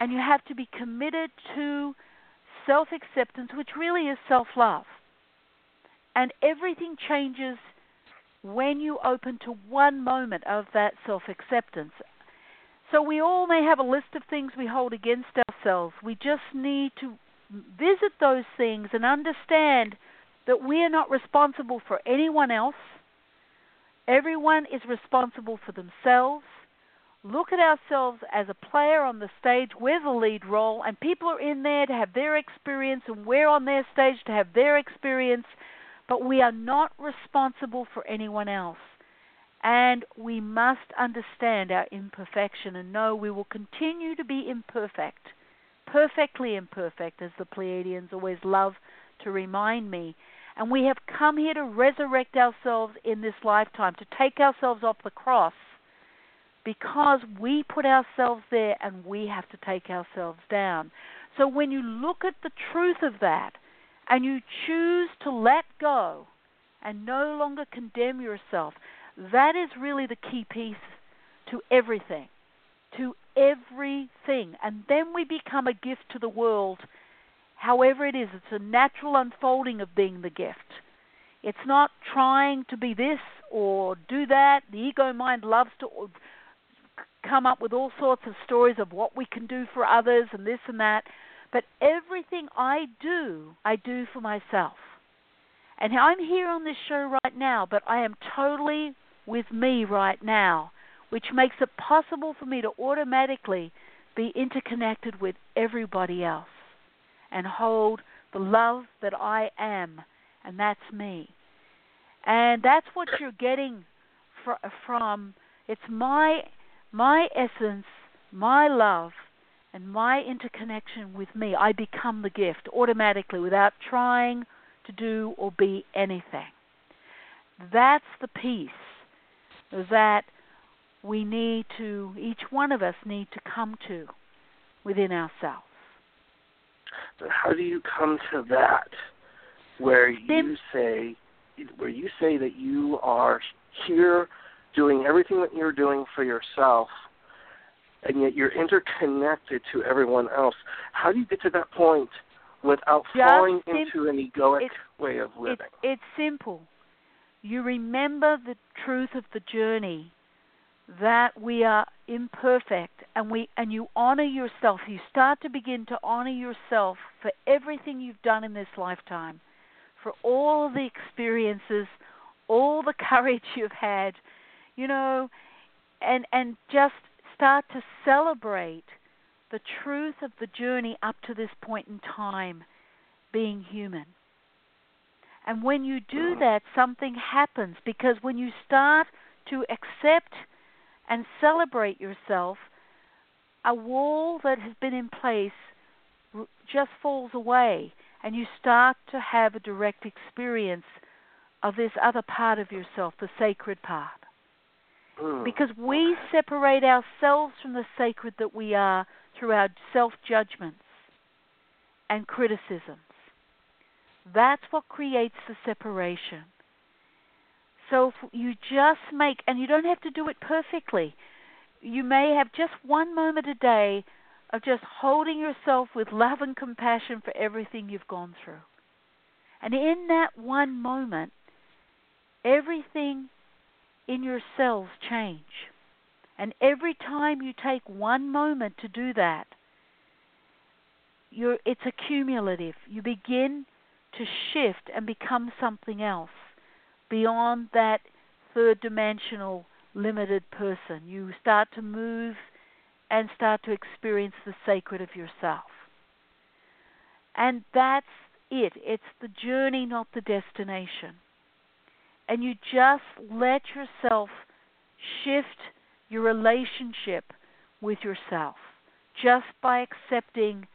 and you have to be committed to self acceptance, which really is self love. And everything changes when you open to one moment of that self acceptance. So we all may have a list of things we hold against ourselves. We just need to visit those things and understand that we are not responsible for anyone else. Everyone is responsible for themselves. Look at ourselves as a player on the stage. We're the lead role, and people are in there to have their experience, and we're on their stage to have their experience, but we are not responsible for anyone else. And we must understand our imperfection and know we will continue to be imperfect, perfectly imperfect, as the Pleiadians always love to remind me. And we have come here to resurrect ourselves in this lifetime, to take ourselves off the cross because we put ourselves there and we have to take ourselves down. So when you look at the truth of that and you choose to let go and no longer condemn yourself, that is really the key piece to everything. To everything. And then we become a gift to the world however it is, it's a natural unfolding of being the gift. It's not trying to be this or do that. The ego mind loves to come up with all sorts of stories of what we can do for others and this and that. But everything I do, I do for myself. And I'm here on this show right now, but I am totally with me right now, which makes it possible for me to automatically be interconnected with everybody else and hold the love that I am, and that's me. And that's what you're getting fr- from it's my my essence, my love, and my interconnection with me. I become the gift automatically without trying to do or be anything. That's the peace that we need to, each one of us need to come to within ourselves. But how do you come to that, where you say, where you say that you are here doing everything that you're doing for yourself, and yet you're interconnected to everyone else? How do you get to that point without Just falling sim- into an egoic it, way of living? It, it's simple. You remember the truth of the journey that we are imperfect and we and you honor yourself you start to begin to honor yourself for everything you've done in this lifetime for all the experiences all the courage you've had you know and and just start to celebrate the truth of the journey up to this point in time being human and when you do that something happens because when you start to accept and celebrate yourself, a wall that has been in place just falls away and you start to have a direct experience of this other part of yourself, the sacred part. Hmm. because we separate ourselves from the sacred that we are through our self judgments and criticisms. That's what creates the separation. So if you just make, and you don't have to do it perfectly, you may have just one moment a day of just holding yourself with love and compassion for everything you've gone through. And in that one moment, everything in your cells change. And every time you take one moment to do that, you're, it's accumulative. You begin to shift and become something else beyond that third dimensional limited person. You start to move and start to experience the sacred of yourself. And that's it. It's the journey, not the destination. And you just let yourself shift your relationship with yourself just by accepting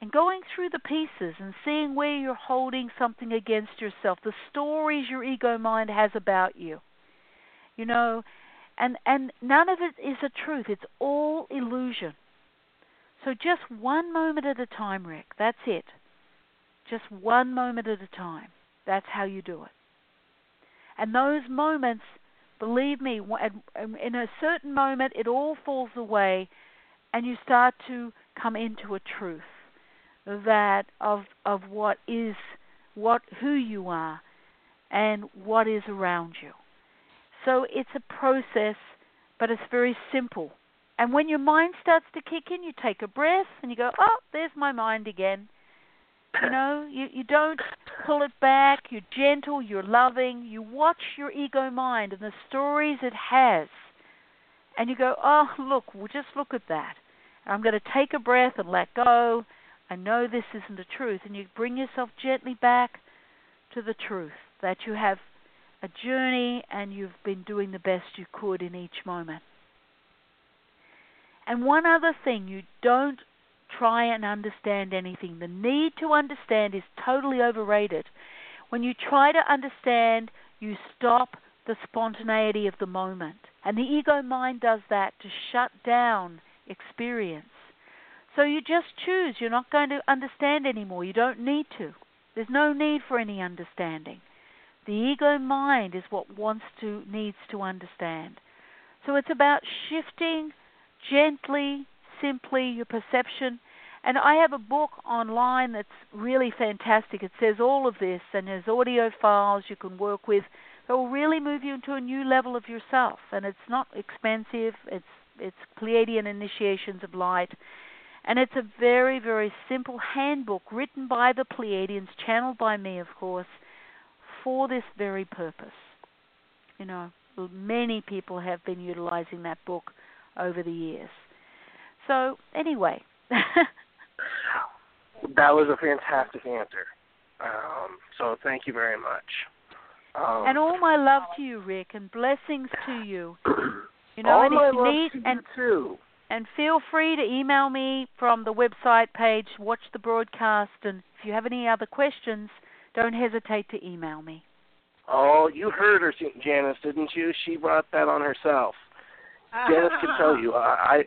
and going through the pieces and seeing where you're holding something against yourself, the stories your ego mind has about you. You know, and and none of it is a truth. It's all illusion. So just one moment at a time, Rick. That's it. Just one moment at a time. That's how you do it. And those moments, believe me, um, in a certain moment, it all falls away, and you start to come into a truth that of of what is what who you are and what is around you. So it's a process, but it's very simple. And when your mind starts to kick in, you take a breath and you go, "Oh, there's my mind again." You know, you you don't pull it back. You're gentle. You're loving. You watch your ego mind and the stories it has, and you go, "Oh, look, well, just look at that." And I'm going to take a breath and let go. I know this isn't the truth, and you bring yourself gently back to the truth that you have a journey and you've been doing the best you could in each moment. And one other thing, you don't try and understand anything. The need to understand is totally overrated. When you try to understand, you stop the spontaneity of the moment. And the ego mind does that to shut down experience. So you just choose. You're not going to understand anymore. You don't need to. There's no need for any understanding. The ego mind is what wants to, needs to understand. So it's about shifting gently, simply your perception. And I have a book online that's really fantastic. It says all of this, and there's audio files you can work with that will really move you into a new level of yourself. And it's not expensive. It's it's Pleiadian Initiations of Light. And it's a very, very simple handbook written by the Pleiadians, channeled by me, of course, for this very purpose. You know, many people have been utilizing that book over the years. So, anyway. that was a fantastic answer. Um, so, thank you very much. Um, and all my love to you, Rick, and blessings to you. You know, and if you need to you and feel free to email me from the website page, watch the broadcast, and if you have any other questions, don't hesitate to email me. Oh, you heard her, Janice, didn't you? She brought that on herself. Janice can tell you. I,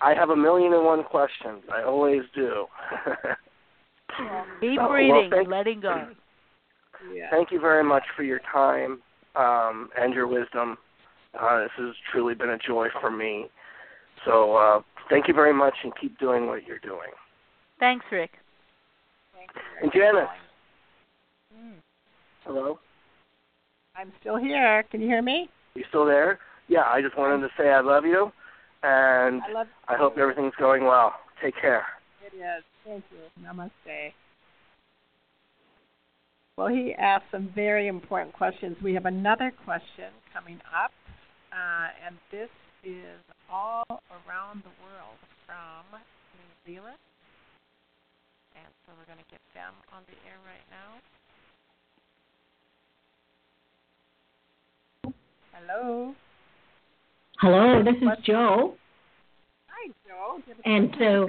I have a million and one questions. I always do. Keep So, breathing thank- and letting go. yeah. Thank you very much for your time um, and your wisdom. Uh, this has truly been a joy for me. So uh, thank you very much, and keep doing what you're doing. Thanks, Rick. Thank you. And Janice, Mm. hello. I'm still here. Can you hear me? You still there? Yeah, I just wanted to say I love you, and I I hope everything's going well. Take care. it is. Thank you. Namaste. Well, he asked some very important questions. We have another question coming up, uh, and this is all around the world from New Zealand. And so we're going to get them on the air right now. Hello. Hello, this is Joe, Hi, Joe. Do you have a and so?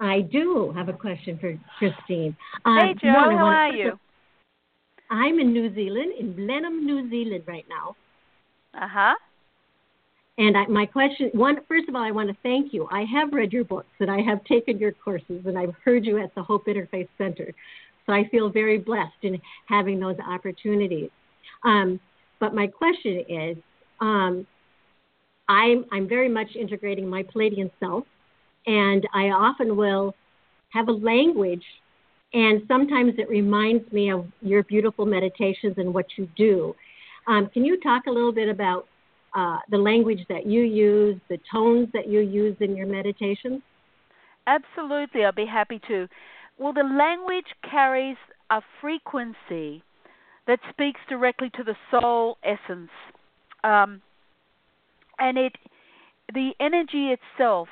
I do have a question for Christine. Uh, Hey, Joe, one, how wanna- are you? I'm in New Zealand, in Blenheim, New Zealand right now, Uh huh. And I, my question, one, first of all, I want to thank you. I have read your books and I have taken your courses and I've heard you at the Hope Interfaith Center. So I feel very blessed in having those opportunities. Um, but my question is, um, I'm, I'm very much integrating my Pleiadian self, and I often will have a language, and sometimes it reminds me of your beautiful meditations and what you do. Um, can you talk a little bit about uh, the language that you use, the tones that you use in your meditations? Absolutely, I'll be happy to. Well, the language carries a frequency that speaks directly to the soul essence. Um, and it the energy itself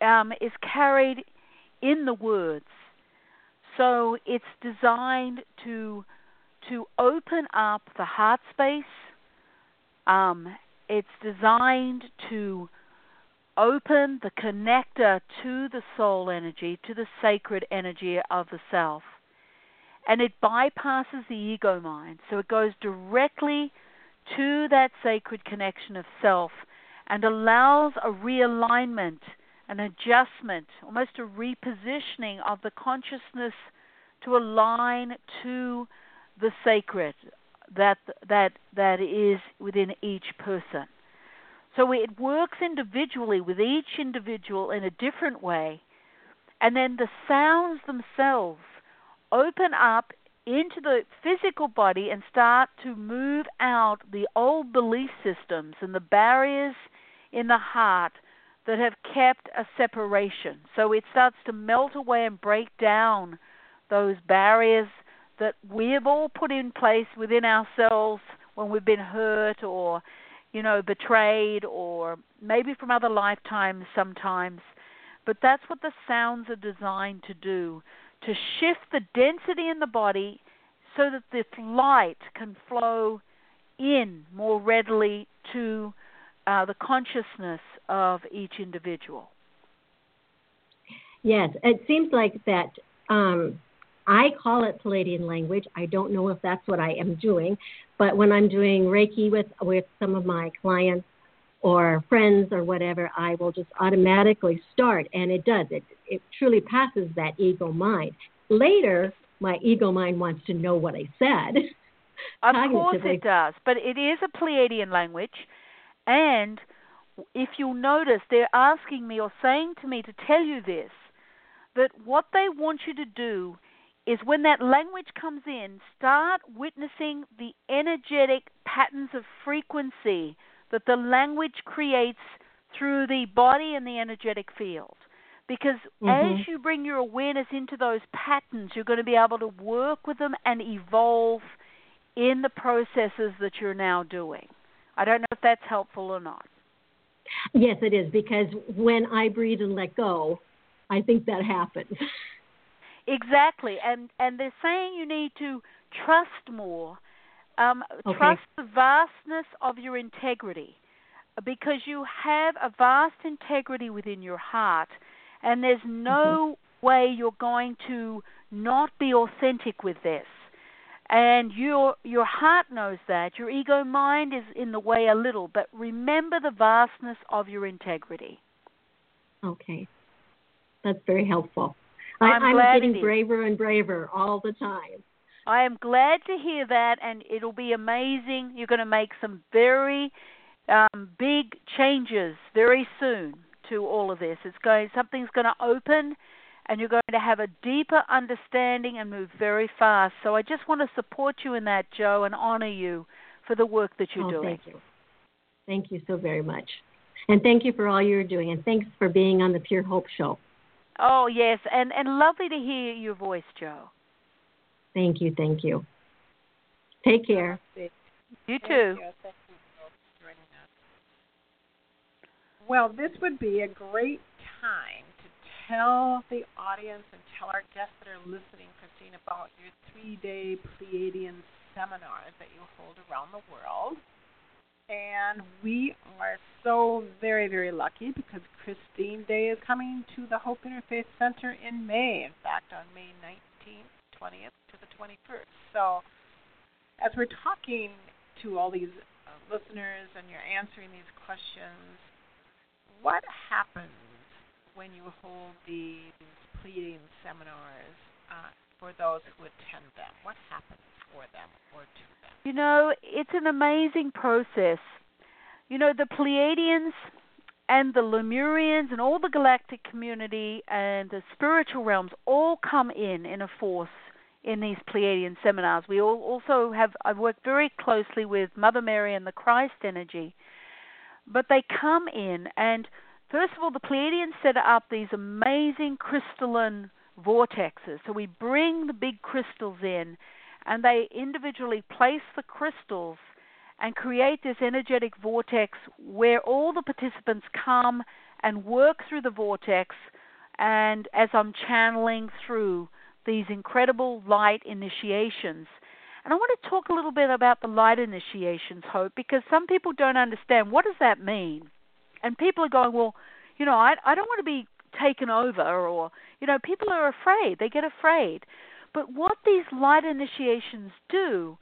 um, is carried in the words. So it's designed to to open up the heart space. Um, it's designed to open the connector to the soul energy, to the sacred energy of the self. And it bypasses the ego mind. So it goes directly to that sacred connection of self and allows a realignment, an adjustment, almost a repositioning of the consciousness to align to the sacred that that that is within each person. So it works individually with each individual in a different way. And then the sounds themselves open up into the physical body and start to move out the old belief systems and the barriers in the heart that have kept a separation. So it starts to melt away and break down those barriers that we have all put in place within ourselves when we've been hurt or you know betrayed or maybe from other lifetimes sometimes but that's what the sounds are designed to do to shift the density in the body so that this light can flow in more readily to uh, the consciousness of each individual. Yes, it seems like that. Um, I call it Pleiadian language. I don't know if that's what I am doing, but when I'm doing Reiki with with some of my clients or friends or whatever, I will just automatically start, and it does. It it truly passes that ego mind. Later, my ego mind wants to know what I said. Of course it does, but it is a Pleiadian language, and if you'll notice, they're asking me or saying to me to tell you this that what they want you to do is when that language comes in, start witnessing the energetic patterns of frequency that the language creates through the body and the energetic field. Because mm-hmm. as you bring your awareness into those patterns, you're going to be able to work with them and evolve in the processes that you're now doing. I don't know if that's helpful or not. Yes, it is because when I breathe and let go, I think that happens. Exactly, and and they're saying you need to trust more, um, okay. trust the vastness of your integrity, because you have a vast integrity within your heart, and there's no mm-hmm. way you're going to not be authentic with this. And your your heart knows that. Your ego mind is in the way a little, but remember the vastness of your integrity. Okay. That's very helpful. I'm, I'm getting braver and braver all the time. I am glad to hear that, and it'll be amazing. You're going to make some very um, big changes very soon to all of this. It's going something's going to open and you're going to have a deeper understanding and move very fast. So I just want to support you in that, Joe, and honor you for the work that you're oh, doing. Thank you. Thank you so very much. And thank you for all you're doing. And thanks for being on the Pure Hope Show. Oh, yes. And, and lovely to hear your voice, Joe. Thank you. Thank you. Take care. You too. Well, this would be a great time to tell the audience and tell our guests that are listening, Christine, about your three day Pleiadian seminars that you hold around the world. And we are so very, very lucky because Christine Day is coming to the Hope Interfaith Center in May, in fact, on May 19th, 20th to the 21st. So, as we're talking to all these um, listeners and you're answering these questions, what happens when you hold these Pleiadian seminars uh, for those who attend them? What happens for them or to them? You know, it's an amazing process. You know, the Pleiadians and the Lemurians and all the galactic community and the spiritual realms all come in in a force in these Pleiadian seminars. We all also have I've worked very closely with Mother Mary and the Christ energy. But they come in and first of all the Pleiadians set up these amazing crystalline vortexes. So we bring the big crystals in and they individually place the crystals and create this energetic vortex where all the participants come and work through the vortex and as I'm channeling through these incredible light initiations. And I want to talk a little bit about the light initiations, Hope, because some people don't understand what does that mean. And people are going, well, you know, I I don't want to be taken over or you know, people are afraid. They get afraid. But what these light initiations do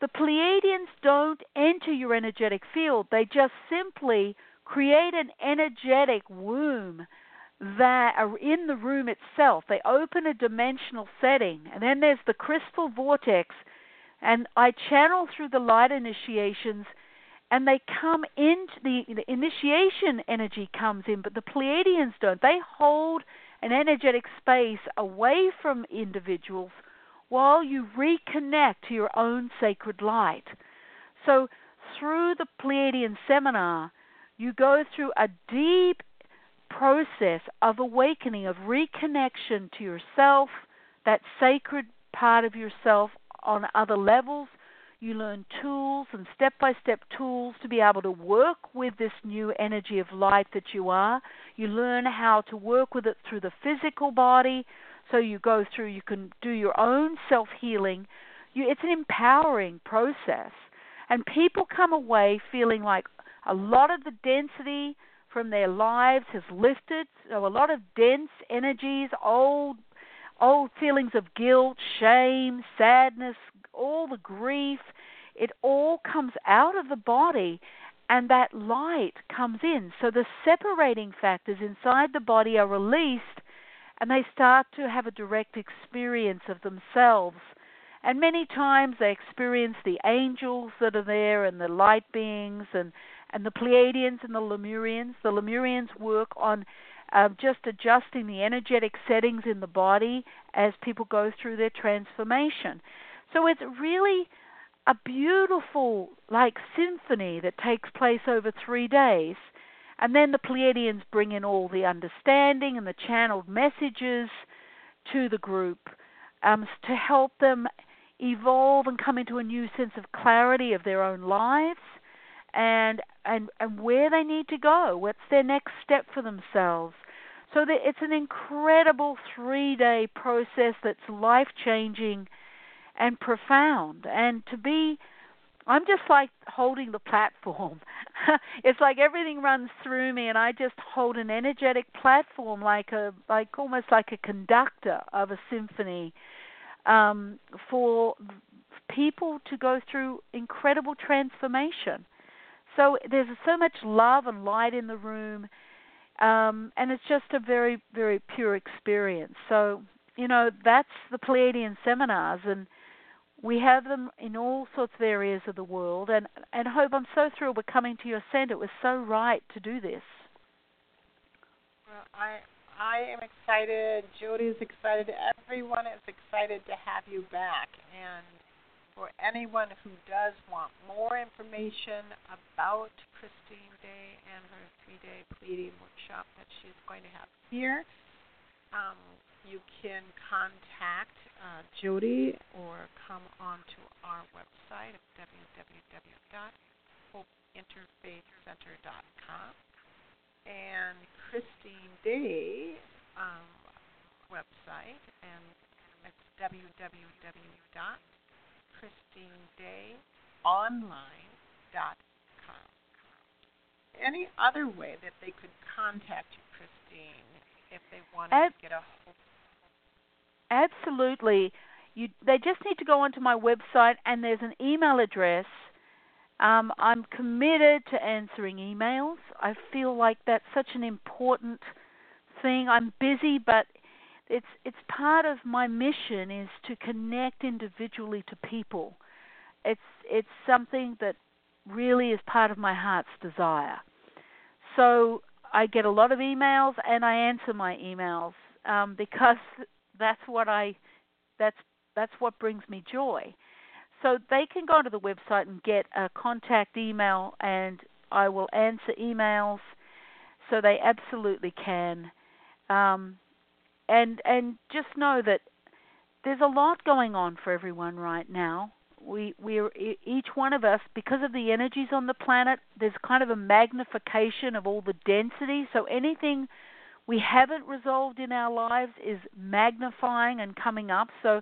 the Pleiadians don't enter your energetic field. They just simply create an energetic womb that are in the room itself. They open a dimensional setting, and then there's the crystal vortex, and I channel through the light initiations, and they come into the, the initiation energy comes in, but the Pleiadians don't. They hold an energetic space away from individuals while you reconnect to your own sacred light. So, through the Pleiadian seminar, you go through a deep process of awakening, of reconnection to yourself, that sacred part of yourself on other levels. You learn tools and step by step tools to be able to work with this new energy of light that you are. You learn how to work with it through the physical body, so you go through, you can do your own self healing. it's an empowering process. And people come away feeling like a lot of the density from their lives has lifted. So a lot of dense energies, old old feelings of guilt, shame, sadness, all the grief, it all comes out of the body and that light comes in. So the separating factors inside the body are released and they start to have a direct experience of themselves. And many times they experience the angels that are there and the light beings and, and the Pleiadians and the Lemurians. The Lemurians work on uh, just adjusting the energetic settings in the body as people go through their transformation. So it's really a beautiful, like, symphony that takes place over three days. And then the Pleiadians bring in all the understanding and the channeled messages to the group um, to help them evolve and come into a new sense of clarity of their own lives and and and where they need to go what's their next step for themselves so that it's an incredible 3-day process that's life changing and profound and to be I'm just like holding the platform. it's like everything runs through me, and I just hold an energetic platform, like a like almost like a conductor of a symphony, um, for people to go through incredible transformation. So there's so much love and light in the room, um, and it's just a very very pure experience. So you know that's the Pleiadian seminars and we have them in all sorts of areas of the world, and and Hope, I'm so thrilled we're coming to your center. It was so right to do this. Well, I I am excited. Jody's excited. Everyone is excited to have you back. And for anyone who does want more information about Christine Day and her three-day Pleiadian workshop that she's going to have here, um, you can contact uh, Jody or come onto our website at www.hopeinterfaithcenter.com. And Christine Day um, website, and it's www.christinedayonline.com. Any other way that they could contact you, Christine, if they wanted At- to get a hold Absolutely. You, they just need to go onto my website, and there's an email address, Um, I'm committed to answering emails. I feel like that's such an important thing. I'm busy, but it's it's part of my mission is to connect individually to people. It's it's something that really is part of my heart's desire. So I get a lot of emails and I answer my emails um, because that's what I that's that's what brings me joy. So they can go to the website and get a contact email, and I will answer emails. So they absolutely can, um, and and just know that there's a lot going on for everyone right now. We we each one of us because of the energies on the planet. There's kind of a magnification of all the density. So anything we haven't resolved in our lives is magnifying and coming up. So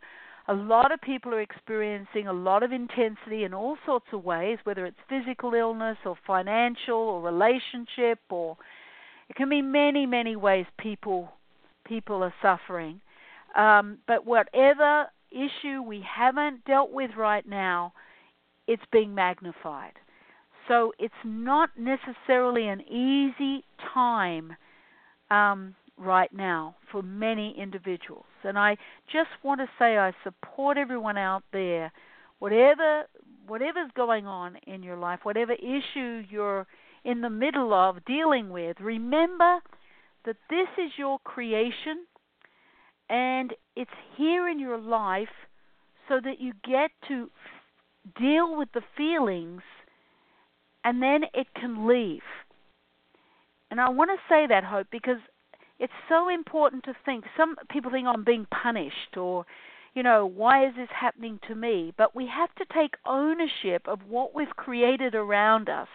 a lot of people are experiencing a lot of intensity in all sorts of ways, whether it's physical illness or financial or relationship or it can be many, many ways people people are suffering. Um, but whatever issue we haven't dealt with right now, it's being magnified. So it's not necessarily an easy time um, right now for many individuals. And I just want to say I support everyone out there. Whatever whatever's going on in your life, whatever issue you're in the middle of dealing with, remember that this is your creation and it's here in your life so that you get to deal with the feelings and then it can leave. And I want to say that, Hope, because it's so important to think. Some people think oh, I'm being punished or, you know, why is this happening to me? But we have to take ownership of what we've created around us.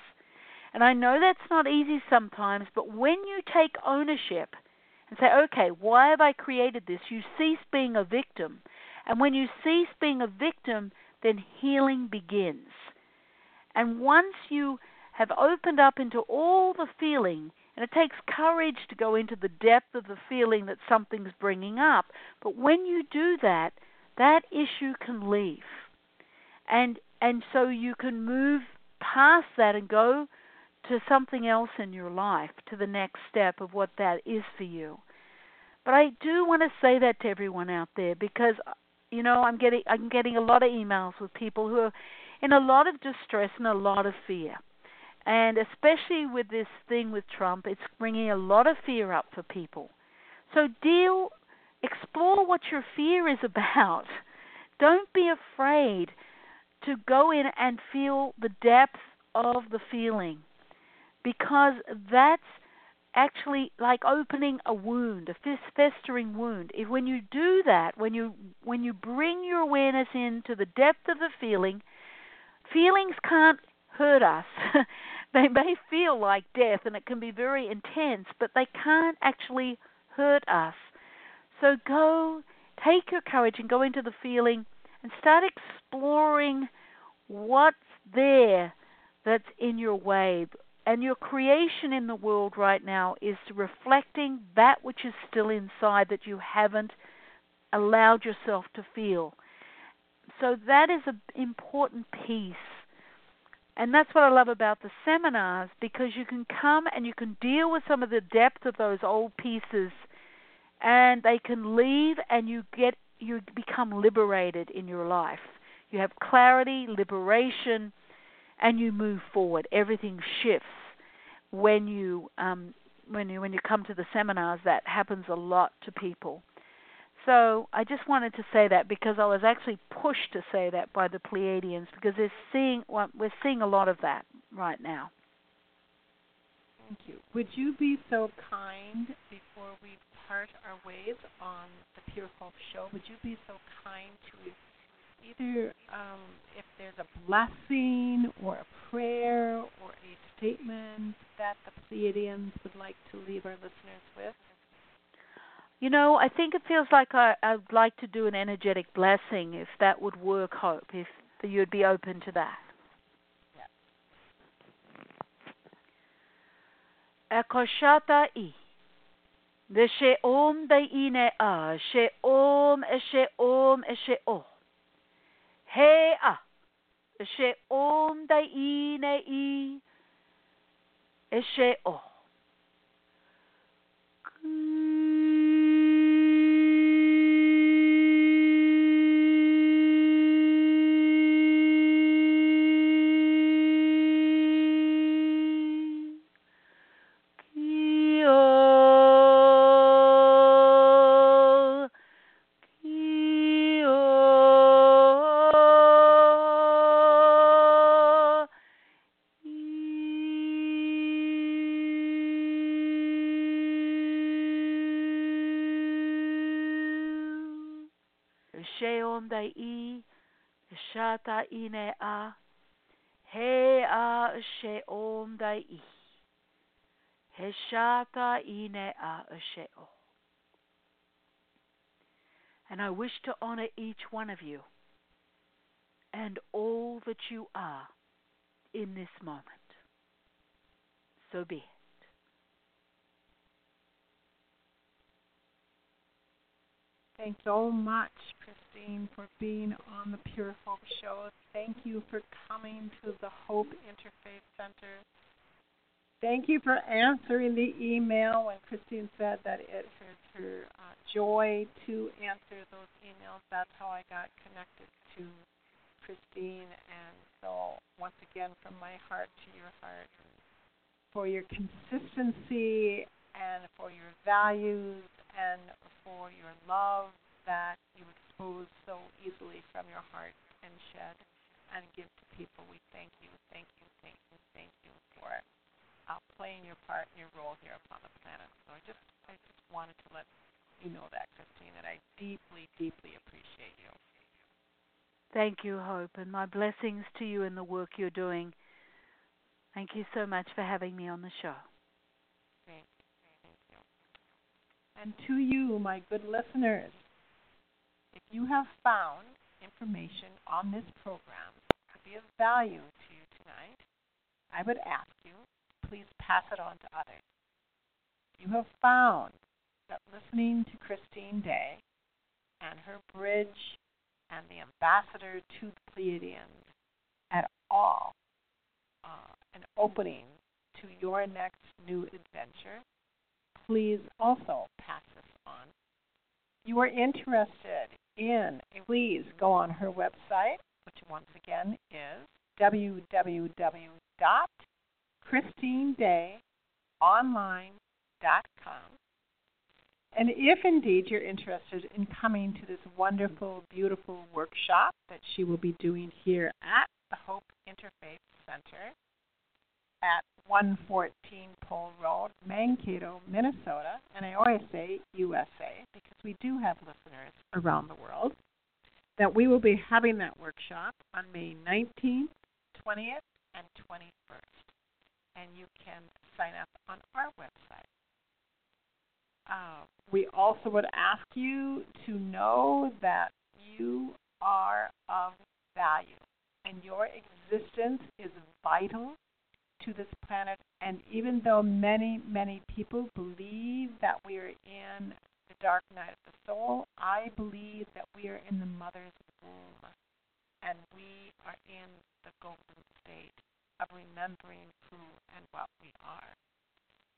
And I know that's not easy sometimes, but when you take ownership and say, okay, why have I created this? You cease being a victim. And when you cease being a victim, then healing begins. And once you have opened up into all the feeling, and it takes courage to go into the depth of the feeling that something's bringing up. But when you do that, that issue can leave. And and so you can move past that and go to something else in your life, to the next step of what that is for you. But I do want to say that to everyone out there because you know, I'm getting I'm getting a lot of emails with people who are in a lot of distress and a lot of fear. And especially with this thing with Trump, it's bringing a lot of fear up for people. So deal, explore what your fear is about. Don't be afraid to go in and feel the depth of the feeling because that's actually like opening a wound, a festering wound. If when you do that, when you when you bring your awareness into the depth of the feeling, feelings can't hurt us. they may feel like death and it can be very intense, but they can't actually hurt us. So go, take your courage and go into the feeling and start exploring what's there that's in your way. And your creation in the world right now is reflecting that which is still inside that you haven't allowed yourself to feel. So that is an important piece and that's what I love about the seminars because you can come and you can deal with some of the depth of those old pieces and they can leave and you get you become liberated in your life. You have clarity, liberation, and you move forward. Everything shifts when you um, when you when you come to the seminars. That happens a lot to people. So I just wanted to say that because I was actually pushed to say that by the Pleiadians because they're seeing well, we're seeing a lot of that right now. Thank you. Would you be so kind before we part our ways on the Pure Hope Show? Would you be so kind to either um, if there's a blessing or a prayer or a statement that the Pleiadians would like to leave our listeners with? You know, I think it feels like I, I'd like to do an energetic blessing if that would work, Hope, if you'd be open to that. Ekoshata i. De she om de ine a, she om e she om e she o. He a. Eshe Om Dai I Ne I. Eshe O. Dai i, ine a, he a dai i, ine a. And I wish to honor each one of you and all that you are in this moment. So be it. Thanks so much, Christine, for being on the Pure Hope Show. Thank you for coming to the Hope Interfaith Center. Thank you for answering the email when Christine said that it was her uh, joy to answer those emails. That's how I got connected to Christine. And so, once again, from my heart to your heart, for your consistency and for your values and for your love that you expose so easily from your heart and shed and give to people. We thank you, thank you, thank you, thank you for uh, playing your part and your role here upon the planet. So I just, I just wanted to let you know that, Christine, that I deeply, deeply appreciate you. Thank you, Hope, and my blessings to you and the work you're doing. Thank you so much for having me on the show. Thank you. Thank you. And to you, my good listeners, if you have found information on this program to be of value to you tonight, I would ask you, please pass it on to others. You have found that listening to Christine Day and her bridge and the ambassador to the Pleiadians at all uh, an opening to your next new adventure, please also pass this on. You are interested in, please go on her website, which once again is www.christinedayonline.com. And if indeed you're interested in coming to this wonderful, beautiful workshop that she will be doing here at the Hope Interfaith Center at 114 Pole Road, Mankato, Minnesota. And I always say USA because we do have listeners around the world. That we will be having that workshop on May 19th, 20th, and 21st. And you can sign up on our website. Uh, we also would ask you to know that you are of value and your existence is vital to this planet. And even though many, many people believe that we are in the dark night of the soul, I believe that we are in the mother's womb. And we are in the golden state of remembering who and what we are.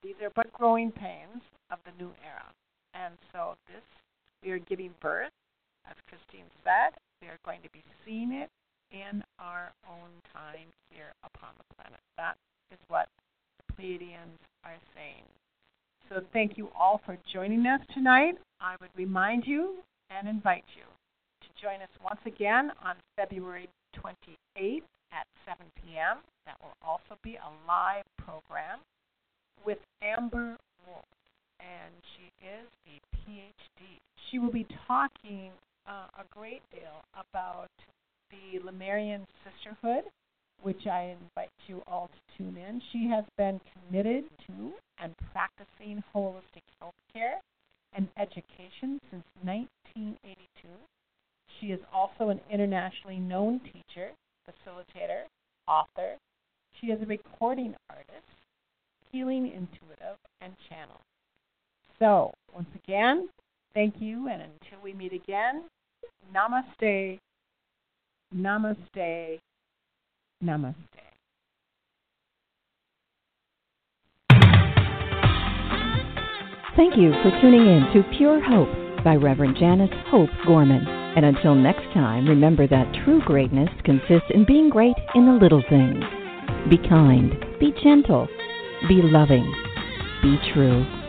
These are but growing pains of the new era. And so this, we are giving birth, as Christine said, we are going to be seeing it in our own time here upon the planet. That is what the Pleiadians are saying. So thank you all for joining us tonight. I would remind you and invite you to join us once again on February 28th at 7 p.m. That will also be a live program with Amber Wolf, and she is a PhD. She will be talking uh, a great deal about the Lemurian Sisterhood, which I invite you all to tune in. She has been committed to and practicing holistic health care and education since 1982. She is also an internationally known teacher, facilitator, author. She is a recording artist, healing intuitive, and channel. So, once again, thank you, and until we meet again, namaste, namaste, Namaste. Thank you for tuning in to Pure Hope by Reverend Janice Hope Gorman. And until next time, remember that true greatness consists in being great in the little things. Be kind, be gentle, be loving, be true.